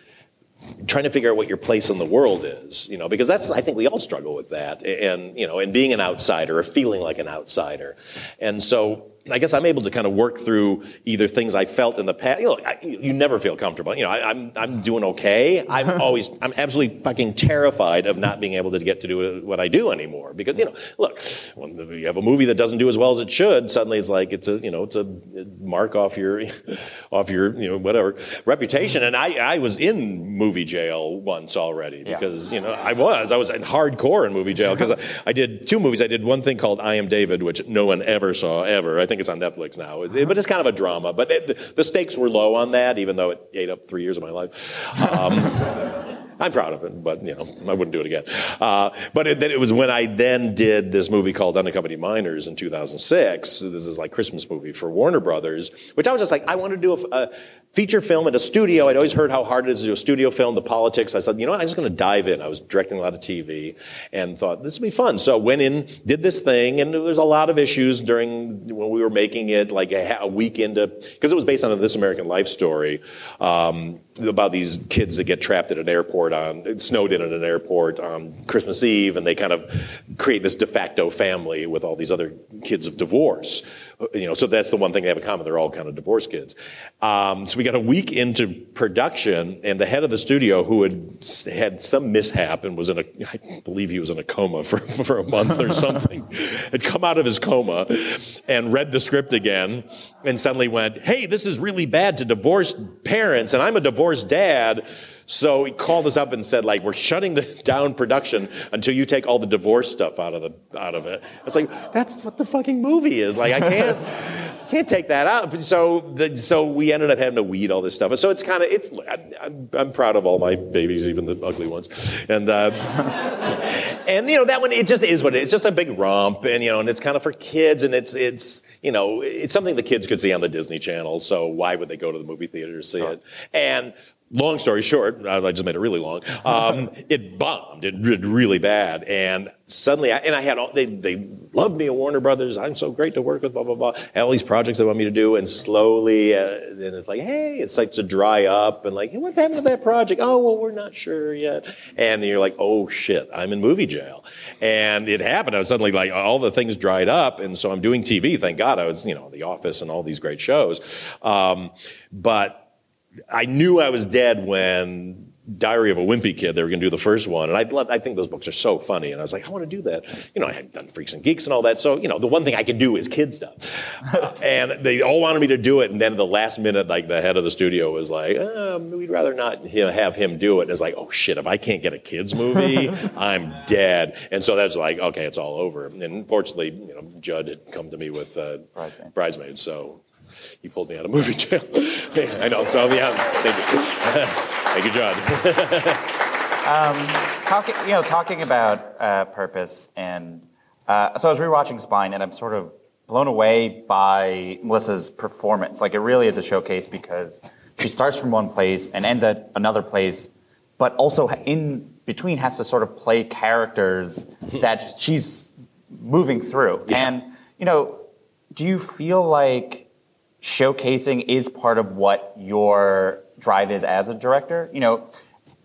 trying to figure out what your place in the world is, you know, because that's I think we all struggle with that, and you know, and being an outsider or feeling like an outsider, and so. I guess I'm able to kind of work through either things I felt in the past. You know, I, you never feel comfortable. You know, I, I'm I'm doing okay. I'm always I'm absolutely fucking terrified of not being able to get to do uh, what I do anymore because you know, look, when you have a movie that doesn't do as well as it should, suddenly it's like it's a you know it's a mark off your off your you know whatever reputation. And I I was in movie jail once already Yeah. because you know I was I was in hardcore in movie jail because I, I did two movies. I did one thing called I Am David, which no one ever saw ever. I think it's on Netflix now, but it's kind of a drama. But it, the stakes were low on that, even though it ate up three years of my life. Um, I'm proud of it, but you know, I wouldn't do it again. Uh, but it, it was when I then did this movie called Unaccompanied Minors in 2006. This is like Christmas movie for Warner Brothers, which I was just like, I want to do a, a feature film at a studio. I'd always heard how hard it is to do a studio film, the politics. I said, you know what, I'm just going to dive in. I was directing a lot of TV and thought this would be fun. So went in, did this thing, and there was a lot of issues during when we were making it, like a, a week into, because it was based on This American Life story um, about these kids that get trapped at an airport on, snowed in at an airport on Christmas Eve, and they kind of create this de facto family with all these other kids of divorce. You know, so that's the one thing they have in common. They're all kind of divorced kids. Um, so we got a week into production, and the head of the studio, who had had some mishap and was in a, I believe he was in a coma for, for a month or something, had come out of his coma and read the script again, and suddenly went, "Hey, this is really bad to divorced parents, and I'm a divorced dad." So he called us up and said, like, we're shutting the, down production until you take all the divorce stuff out of the out of it. It's like that's what the fucking movie is. Like, I can't can't take that out. So the, so we ended up having to weed all this stuff. So it's kind of it's. I'm, I'm proud of all my babies, even the ugly ones, and. Uh, and you know that one it just is what it is. It's just a big romp, and you know, and it's kind of for kids, and it's it's you know it's something the kids could see on the Disney Channel. So why would they go to the movie theater to see it? And long story short, I just made it really long. Um, it bombed. It did really bad, and suddenly, I, and I had all they they loved me at Warner Brothers. I'm so great to work with. Blah blah blah. All these projects they want me to do, and slowly, uh, then it's like, hey, it starts to dry up, and like, hey, what happened to that project? Oh, well, we're not sure yet. And you're like, oh shit, I'm in movie jail, and it happened. I was suddenly like, all the things dried up, and so I'm doing TV. Thank God, I was, you know, The Office and all these great shows, um, but. I knew I was dead when Diary of a Wimpy Kid. They were going to do the first one, and I love, I think those books are so funny. And I was like, I want to do that. You know, I had done Freaks and Geeks and all that. So you know, the one thing I can do is kid stuff. Uh, and they all wanted me to do it, and then at the last minute, like the head of the studio was like, um, we'd rather not have him do it. And it's like, oh shit, if I can't get a kids movie, I'm dead. And so that's like, okay, it's all over. And fortunately, you know, Judd had come to me with uh, Bridesmaid. Bridesmaids, so he pulled me out of movie jail. I know. So yeah, thank you, thank you, Judd. talking, you know, talking about uh, purpose, and uh, so I was rewatching Spine, and I'm sort of blown away by Melissa's performance. Like, it really is a showcase because she starts from one place and ends at another place, but also in between has to sort of play characters that she's moving through. And you know, do you feel like showcasing is part of what your drive is as a director? You know,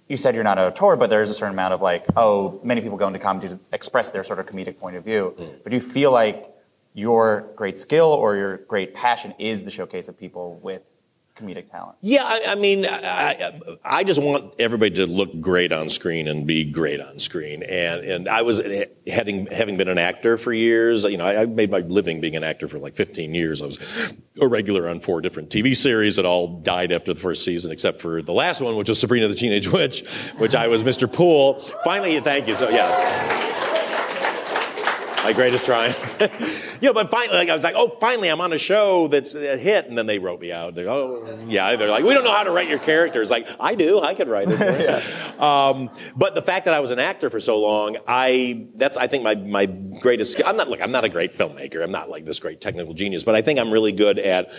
you said you're not a auteur, but there is a certain amount of like, oh, many people go into comedy to express their sort of comedic point of view. Mm. But do you feel like your great skill or your great passion is the showcase of people with comedic talent? Yeah, I, I mean, I, I, just want everybody to look great on screen and be great on screen. And and I was having having been an actor for years. You know, I, I made my living being an actor for like 15 years. I was a regular on four different TV series that all died after the first season, except for the last one, which was Sabrina the Teenage Witch, which I was Mr. Poole. Finally, thank you. So yeah. My greatest triumph. you know, but finally, like, I was like, oh, finally, I'm on a show that's a hit. And then they wrote me out. They're, oh, yeah. They're like, we don't know how to write your characters. Like, I do. I could write it. um, but the fact that I was an actor for so long, I that's I think my my greatest. skill. I'm not look. I'm not a great filmmaker. I'm not like this great technical genius. But I think I'm really good at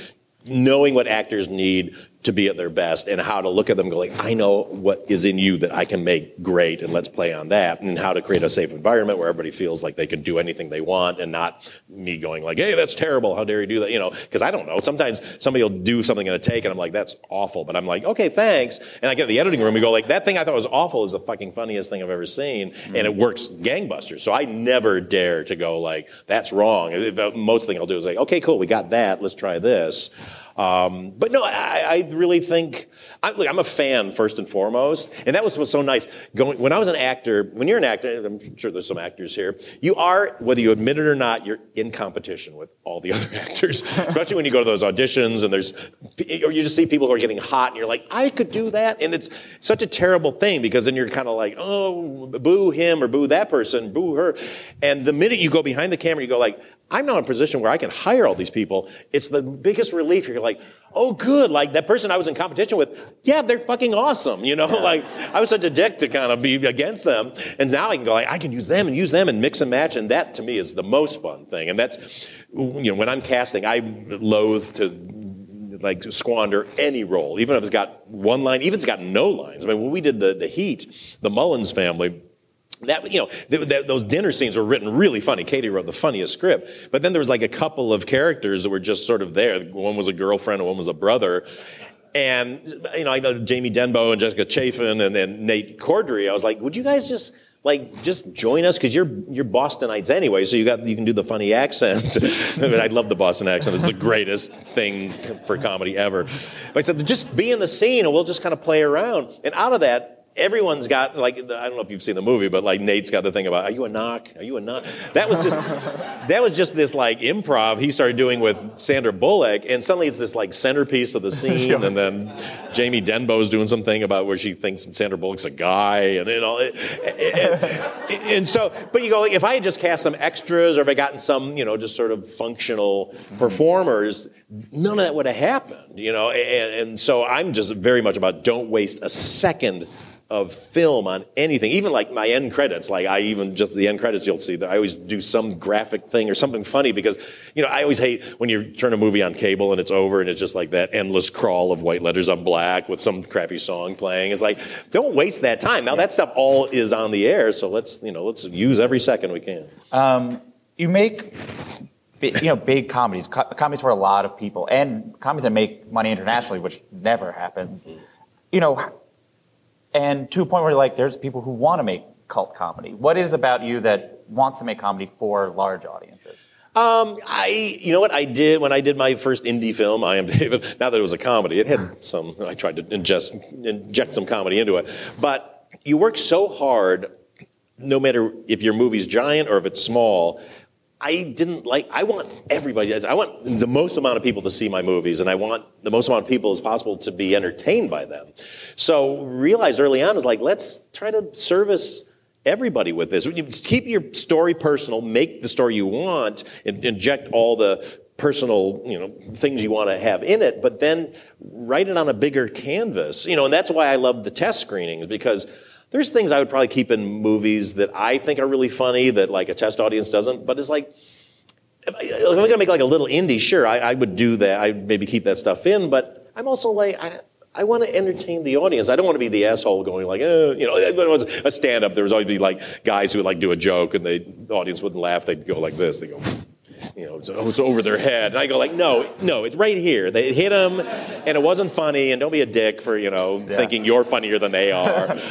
knowing what actors need to be at their best and how to look at them and go like, I know what is in you that I can make great and let's play on that and how to create a safe environment where everybody feels like they can do anything they want and not me going like, hey, that's terrible. How dare you do that? You know, cause I don't know. Sometimes somebody will do something in a take and I'm like, that's awful. But I'm like, okay, thanks. And I get the editing room and go like, that thing I thought was awful is the fucking funniest thing I've ever seen. And it works gangbusters. So I never dare to go like, that's wrong. If- uh, Most thing I'll do is like, okay, cool. We got that. Let's try this. Um, but no, I, I really think I, I'm a fan first and foremost, and that was what's so nice. Going when I was an actor, when you're an actor, I'm sure there's some actors here. You are, whether you admit it or not, you're in competition with all the other actors, especially when you go to those auditions and there's, or you just see people who are getting hot, and you're like, I could do that, and it's such a terrible thing because then you're kind of like, oh, boo him or boo that person, boo her, and the minute you go behind the camera, you go like. I'm now in a position where I can hire all these people. It's the biggest relief. You're like, oh, good. Like that person I was in competition with, yeah, they're fucking awesome. You know, like I was such a dick to kind of be against them. And now I can go like, I can use them and use them and mix and match. And that to me is the most fun thing. And that's, you know, when I'm casting, I loathe to like squander any role, even if it's got one line, even if it's got no lines. I mean, when we did the, the Heat, the Mullins family, that you know th- th- those dinner scenes were written really funny. Katie wrote the funniest script. But then there was like a couple of characters that were just sort of there. One was a girlfriend and one was a brother. And you know i know jamie denbo and jessica chaffin and then nate corddry. I was like would you guys just like just join us? Because you're you're Bostonites anyway, so you got you can do the funny accents. I mean, I love the Boston accent; it's the greatest thing for comedy ever. But I said, just be in the scene, and we'll just kind of play around. And out of that, everyone's got like I don't know if you've seen the movie, but like Nate's got the thing about are you a knock? Are you a knock? That was just that was just this like improv he started doing with Sandra Bullock, and suddenly it's this like centerpiece of the scene, and then Jamie Denbo's doing something about where she thinks Sandra Bullock's a guy, and you know, it- it- and so but you go like if I had just cast some extras or if I gotten some you know just sort of functional mm-hmm. performers. None of that would have happened, you know, and, and so I'm just very much about don't waste a second of film on anything, even like my end credits. Like I even just the end credits, you'll see that I always do some graphic thing or something funny because, you know, I always hate when you turn a movie on cable and it's over and it's just like that endless crawl of white letters on black with some crappy song playing. It's like, don't waste that time. Now that stuff all is on the air, so let's, you know, let's use every second we can. Um, you make you know big comedies co- comedies for a lot of people and comedies that make money internationally which never happens mm-hmm. you know and to a point where like there's people who want to make cult comedy what is about you that wants to make comedy for large audiences Um, I, you know what I did when I did my first indie film, I Am David. Now that it was a comedy, it had some. I tried to ingest, inject some comedy into it, but you work so hard, no matter if your movie's giant or if it's small. I didn't like. I want everybody. I want the most amount of people to see my movies, and I want the most amount of people as possible to be entertained by them. So realized early on is like, let's try to service everybody with this. Keep your story personal, make the story you want, and inject all the personal, you know, things you want to have in it, but then write it on a bigger canvas. You know, and that's why I love the test screenings because there's things I would probably keep in movies that I think are really funny that like a test audience doesn't, but it's like if, I, am going to make like a little indie, sure, I, I would do that. I'd maybe keep that stuff in, but I'm also like, I, I want to entertain the audience. I don't want to be the asshole going like, oh, you know, when it was a stand up, there was always be like guys who would like do a joke and they, the audience wouldn't laugh. They'd go like this. They go, you know, it's, it's over their head. And I go like, no, no, it's right here. They hit them and it wasn't funny and don't be a dick for, you know, yeah. thinking you're funnier than they are.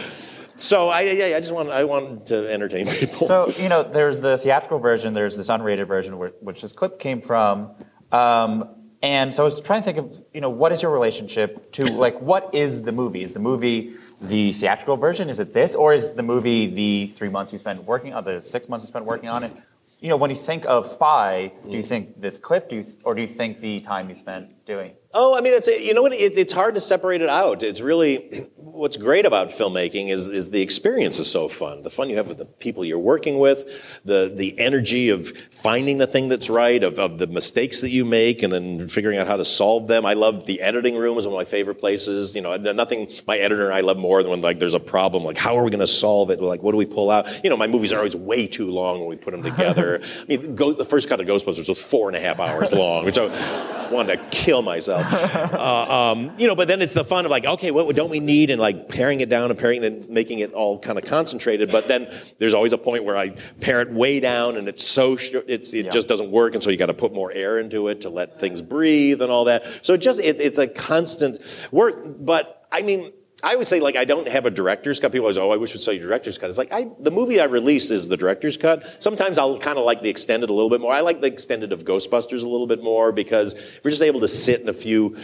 So I, yeah, I just want I want to entertain people. So you know, there's the theatrical version, there's this unrated version, which this clip came from. Um, and so I was trying to think of, you know, what is your relationship to like what is the movie? Is the movie the theatrical version? Is it this, or is the movie the three months you spent working on, the six months you spent working on it? You know, when you think of Spy, do you think this clip, do you, or do you think the time you spent doing? Oh, I mean, it's you know what? It, it's hard to separate it out. It's really what's great about filmmaking is is the experience is so fun. The fun you have with the people you're working with, the the energy of finding the thing that's right, of, of the mistakes that you make, and then figuring out how to solve them. I love the editing room is one of my favorite places. You know, nothing my editor and I love more than when like there's a problem. Like, how are we going to solve it? Like, what do we pull out? You know, my movies are always way too long when we put them together. I mean, go, the first cut of Ghostbusters was four and a half hours long, which I wanted to kill myself. Uh, um, you know, but then it's the fun of like, okay, what don't we need? And like paring it down and paring it and making it all kind of concentrated. But then there's always a point where I pare it way down and it's so, it's, it yeah. just doesn't work. And so you got to put more air into it to let things breathe and all that. So it just, it, it's a constant work. But I mean, I would say like I don't have a director's cut. People always, oh, I wish we'd say director's cut. It's like I, the movie I release is the director's cut. Sometimes I'll kind of like the extended a little bit more. I like the extended of Ghostbusters a little bit more because we're just able to sit in a few,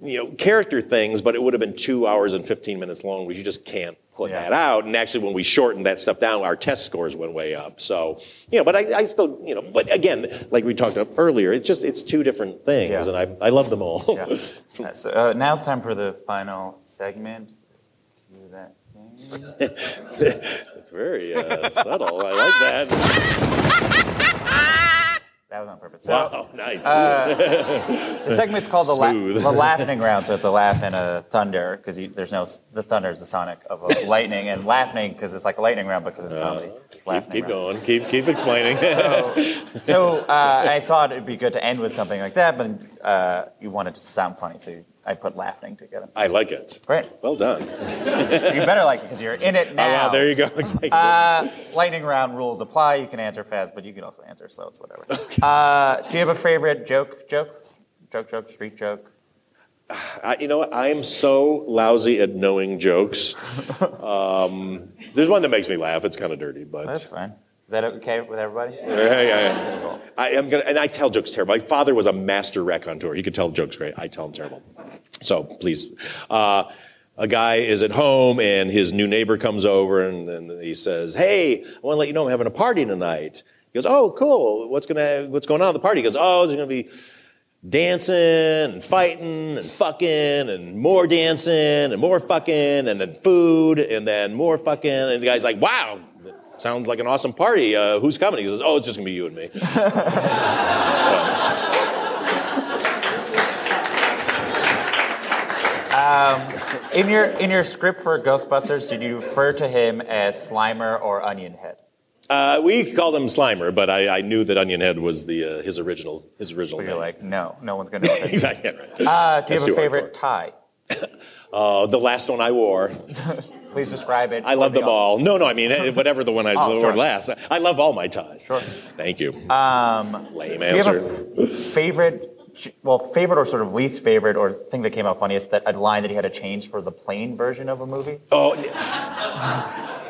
you know, character things. But it would have been two hours and fifteen minutes long, which you just can't put yeah. that out. And actually, when we shortened that stuff down, our test scores went way up. So you know, but I, I still, you know, but again, like we talked about earlier, it's just it's two different things, yeah. and I I love them all. yeah. so uh, now it's time for the final segment. It's very uh, subtle. I like that. That was on purpose. So, wow, nice. Uh, the segment's called the, la- the, laughing round, so it's a laugh and a thunder because there's no the thunder is the sonic of a lightning, and laughing because it's like a lightning round because it's uh, comedy. It's keep, keep going. Keep keep explaining. so, so uh, I thought it'd be good to end with something like that, but uh, you wanted to sound funny, so. You, I put laughing together. I like it. Great. Well done. you better like it because you're in it now. Oh, wow, there you go. Exactly. Uh, lightning round rules apply. You can answer fast, but you can also answer slow. It's whatever. Okay. Uh, do you have a favorite joke? Joke? Joke? Joke? Street joke? I, you know what? I am so lousy at knowing jokes. Um, there's one that makes me laugh. It's kind of dirty, but that's fine. Is that okay with everybody? Yeah, yeah, yeah. I am gonna, and I tell jokes terrible. My father was a master raconteur. He could tell jokes great. I tell them terrible. So please, uh, a guy is at home and his new neighbor comes over and, and he says, "Hey, I want to let you know I'm having a party tonight." He goes, "Oh, cool. What's gonna What's going on at the party?" He goes, "Oh, there's gonna be." dancing and fighting and fucking and more dancing and more fucking and then food and then more fucking and the guy's like wow sounds like an awesome party uh, who's coming he says oh it's just gonna be you and me so. Um, in your in your script for Ghostbusters, did you refer to him as Slimer or Onion Head? Uh, we called him Slimer, but I, I, knew that Onion Head was the uh, his original his original. You're name. like, no, no one's gonna know. exactly right. Uh, do you have a favorite tie? Uh, the last one I wore. Please describe it. I love them all. No, no, I mean eh, whatever the one I oh, wore last. I love all my ties. Sure. Thank you. Um, Lame answer. Do you have a favorite well, favorite or sort of least favorite or thing that came out funniest that a line that he had to change for the plane version of a movie? Oh,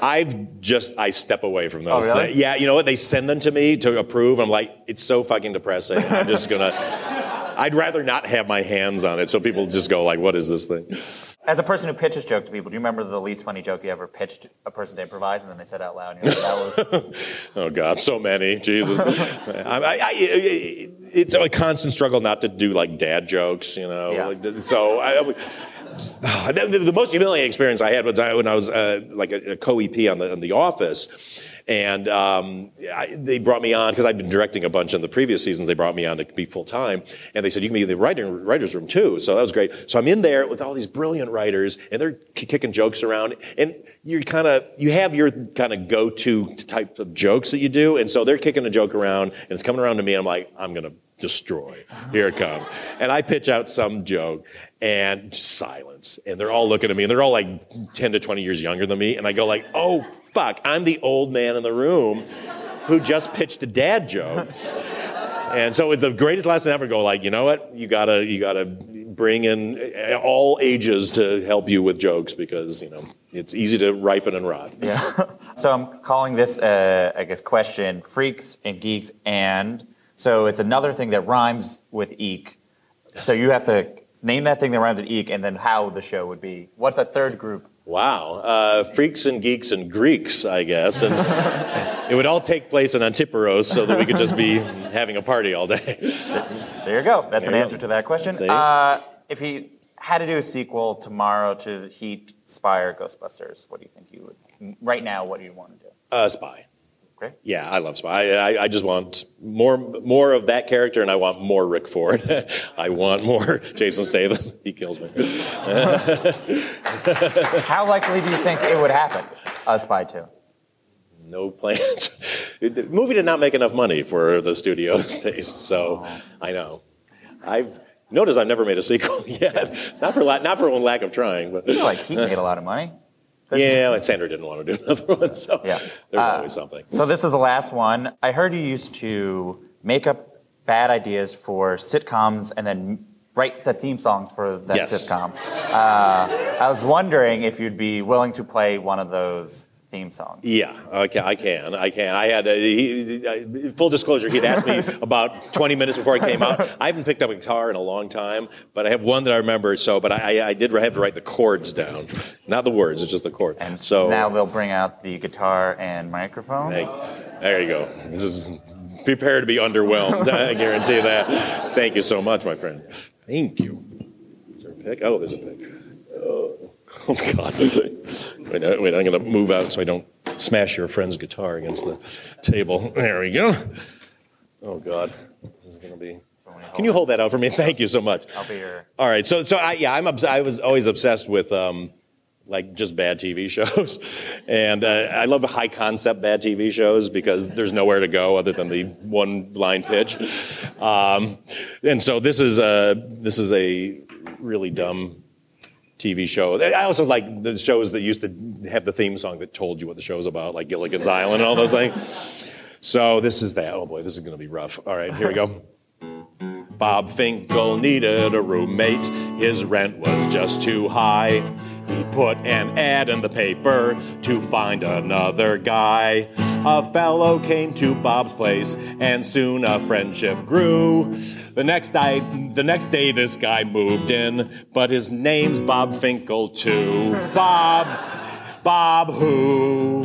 I've just I step away from those. Oh, really? things. Yeah, you know what? They send them to me to approve. I'm like, it's so fucking depressing. I'm just gonna. I'd rather not have my hands on it, so people just go like, "What is this thing?" As a person who pitches joke to people, do you remember the least funny joke you ever pitched a person to improvise and then they said out loud? And you're like, that was. Oh God, so many. Jesus, I, I, I, it's a constant struggle not to do like dad jokes, you know. Yeah. So I, the most humiliating experience I had was when I was uh, like a, a co-EP on the on the Office. And um, I, they brought me on because I'd been directing a bunch in the previous seasons. They brought me on to be full time, and they said you can be in the writing writers room too. So that was great. So I'm in there with all these brilliant writers, and they're k- kicking jokes around. And you're kind of you have your kind of go to type of jokes that you do, and so they're kicking a joke around, and it's coming around to me. And I'm like, I'm gonna destroy. Here it comes. And I pitch out some joke, and just silence. And they're all looking at me, and they're all like 10 to 20 years younger than me. And I go like, oh fuck, I'm the old man in the room who just pitched a dad joke. And so it's the greatest lesson ever. Go like, you know what? You gotta, you gotta bring in all ages to help you with jokes because you know it's easy to ripen and rot. Yeah. so I'm calling this, uh, I guess, question freaks and geeks, and so it's another thing that rhymes with eek. So you have to name that thing that rhymes with eek, and then how the show would be. What's a third group? Wow, uh, freaks and geeks and Greeks, I guess, and it would all take place in Antiparos so that we could just be having a party all day. There you go. That's There an answer go. to that question. Uh, if he had to do a sequel tomorrow to Heat, Spy, Ghostbusters, what do you think you would? Right now, what do you want to do? Uh, Spy. Okay. Yeah, I love Spy. I, I, I just want more more of that character, and I want more Rick Ford. I want more Jason Statham. He kills me. How likely do you think it would happen? A Spy 2. No plans. the movie did not make enough money for the studio's taste, so I know. I've noticed I've never made a sequel yet. It's not for la- not for lack of trying, but I feel like he made a lot of money. Yeah, and Sandra didn't want to do another one, so Yeah. there's Uh, always something. So this is the last one. I heard you used to make up bad ideas for sitcoms and then write the theme songs for that Yes. sitcom. Uh, I was wondering if you'd be willing to play one of those theme songs. Yeah, okay, I can. I can. I had, a, he, I, full disclosure, he'd asked me about 20 minutes before I came out. I haven't picked up a guitar in a long time, but I have one that I remember. So, but I, I did have to write the chords down. Not the words, it's just the chords. And so now they'll bring out the guitar and microphones. Hey, there you go. This is prepare to be underwhelmed. I guarantee that. Thank you so much, my friend. Thank you. Is there a pick? Oh, there's a pick. Oh, oh God. Wait, uh, wait, I'm going to move out so I don't smash your friend's guitar against the table. There we go. Oh God. This is going to be. Can you hold that out for me? Thank you so much. I'll be your. All right, so so I, yeah, I'm obs- I was always obsessed with um, like just bad TV shows, and uh, I love high concept bad TV shows because there's nowhere to go other than the one line pitch, um, and so this is a this is a really dumb TV show. I also like the shows that used to have the theme song that told you what the show's about, like Gilligan's Island and all those things. So this is that. Oh boy, this is going to be rough. All right, here we go. Bob Finkel needed a roommate. His rent was just too high. He put an ad in the paper to find another guy. A fellow came to Bob's place, and soon a friendship grew. The next day, the next day, this guy moved in, but his name's Bob Finkel too. Bob, Bob who?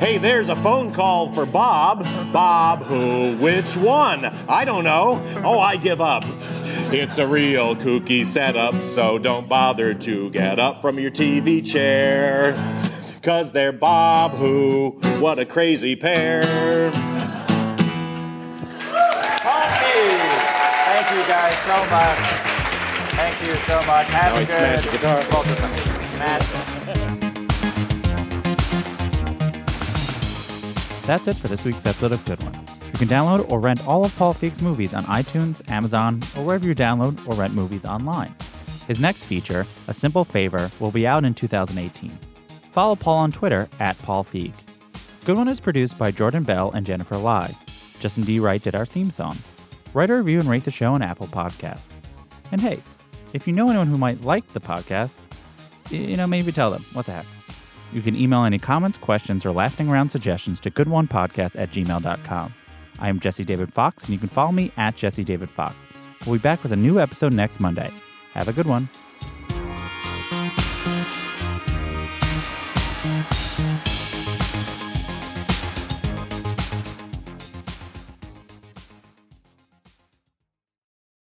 Hey, there's a phone call for Bob. Bob who? Which one? I don't know. Oh, I give up. It's a real kooky setup, so don't bother to get up from your TV chair. Cause they're Bob who? What a crazy pair. Thank you guys so much. Thank you so much. Have Now a I good smash the guitar. Smash it. That's it for this week's episode of Good One. You can download or rent all of Paul Feig's movies on iTunes, Amazon, or wherever you download or rent movies online. His next feature, A Simple Favor, will be out in 2018. Follow Paul on Twitter at Paul Feig. Good One is produced by Jordan Bell and Jennifer Lai. Justin D. Wright did our theme song. Write a review and rate the show on Apple Podcasts. And hey, if you know anyone who might like the podcast, you know, maybe tell them. What the heck? You can email any comments, questions, or laughing around suggestions to goodonepodcast at gmail.com. I am Jesse David Fox, and you can follow me at Jesse David Fox. We'll be back with a new episode next Monday. Have a good one.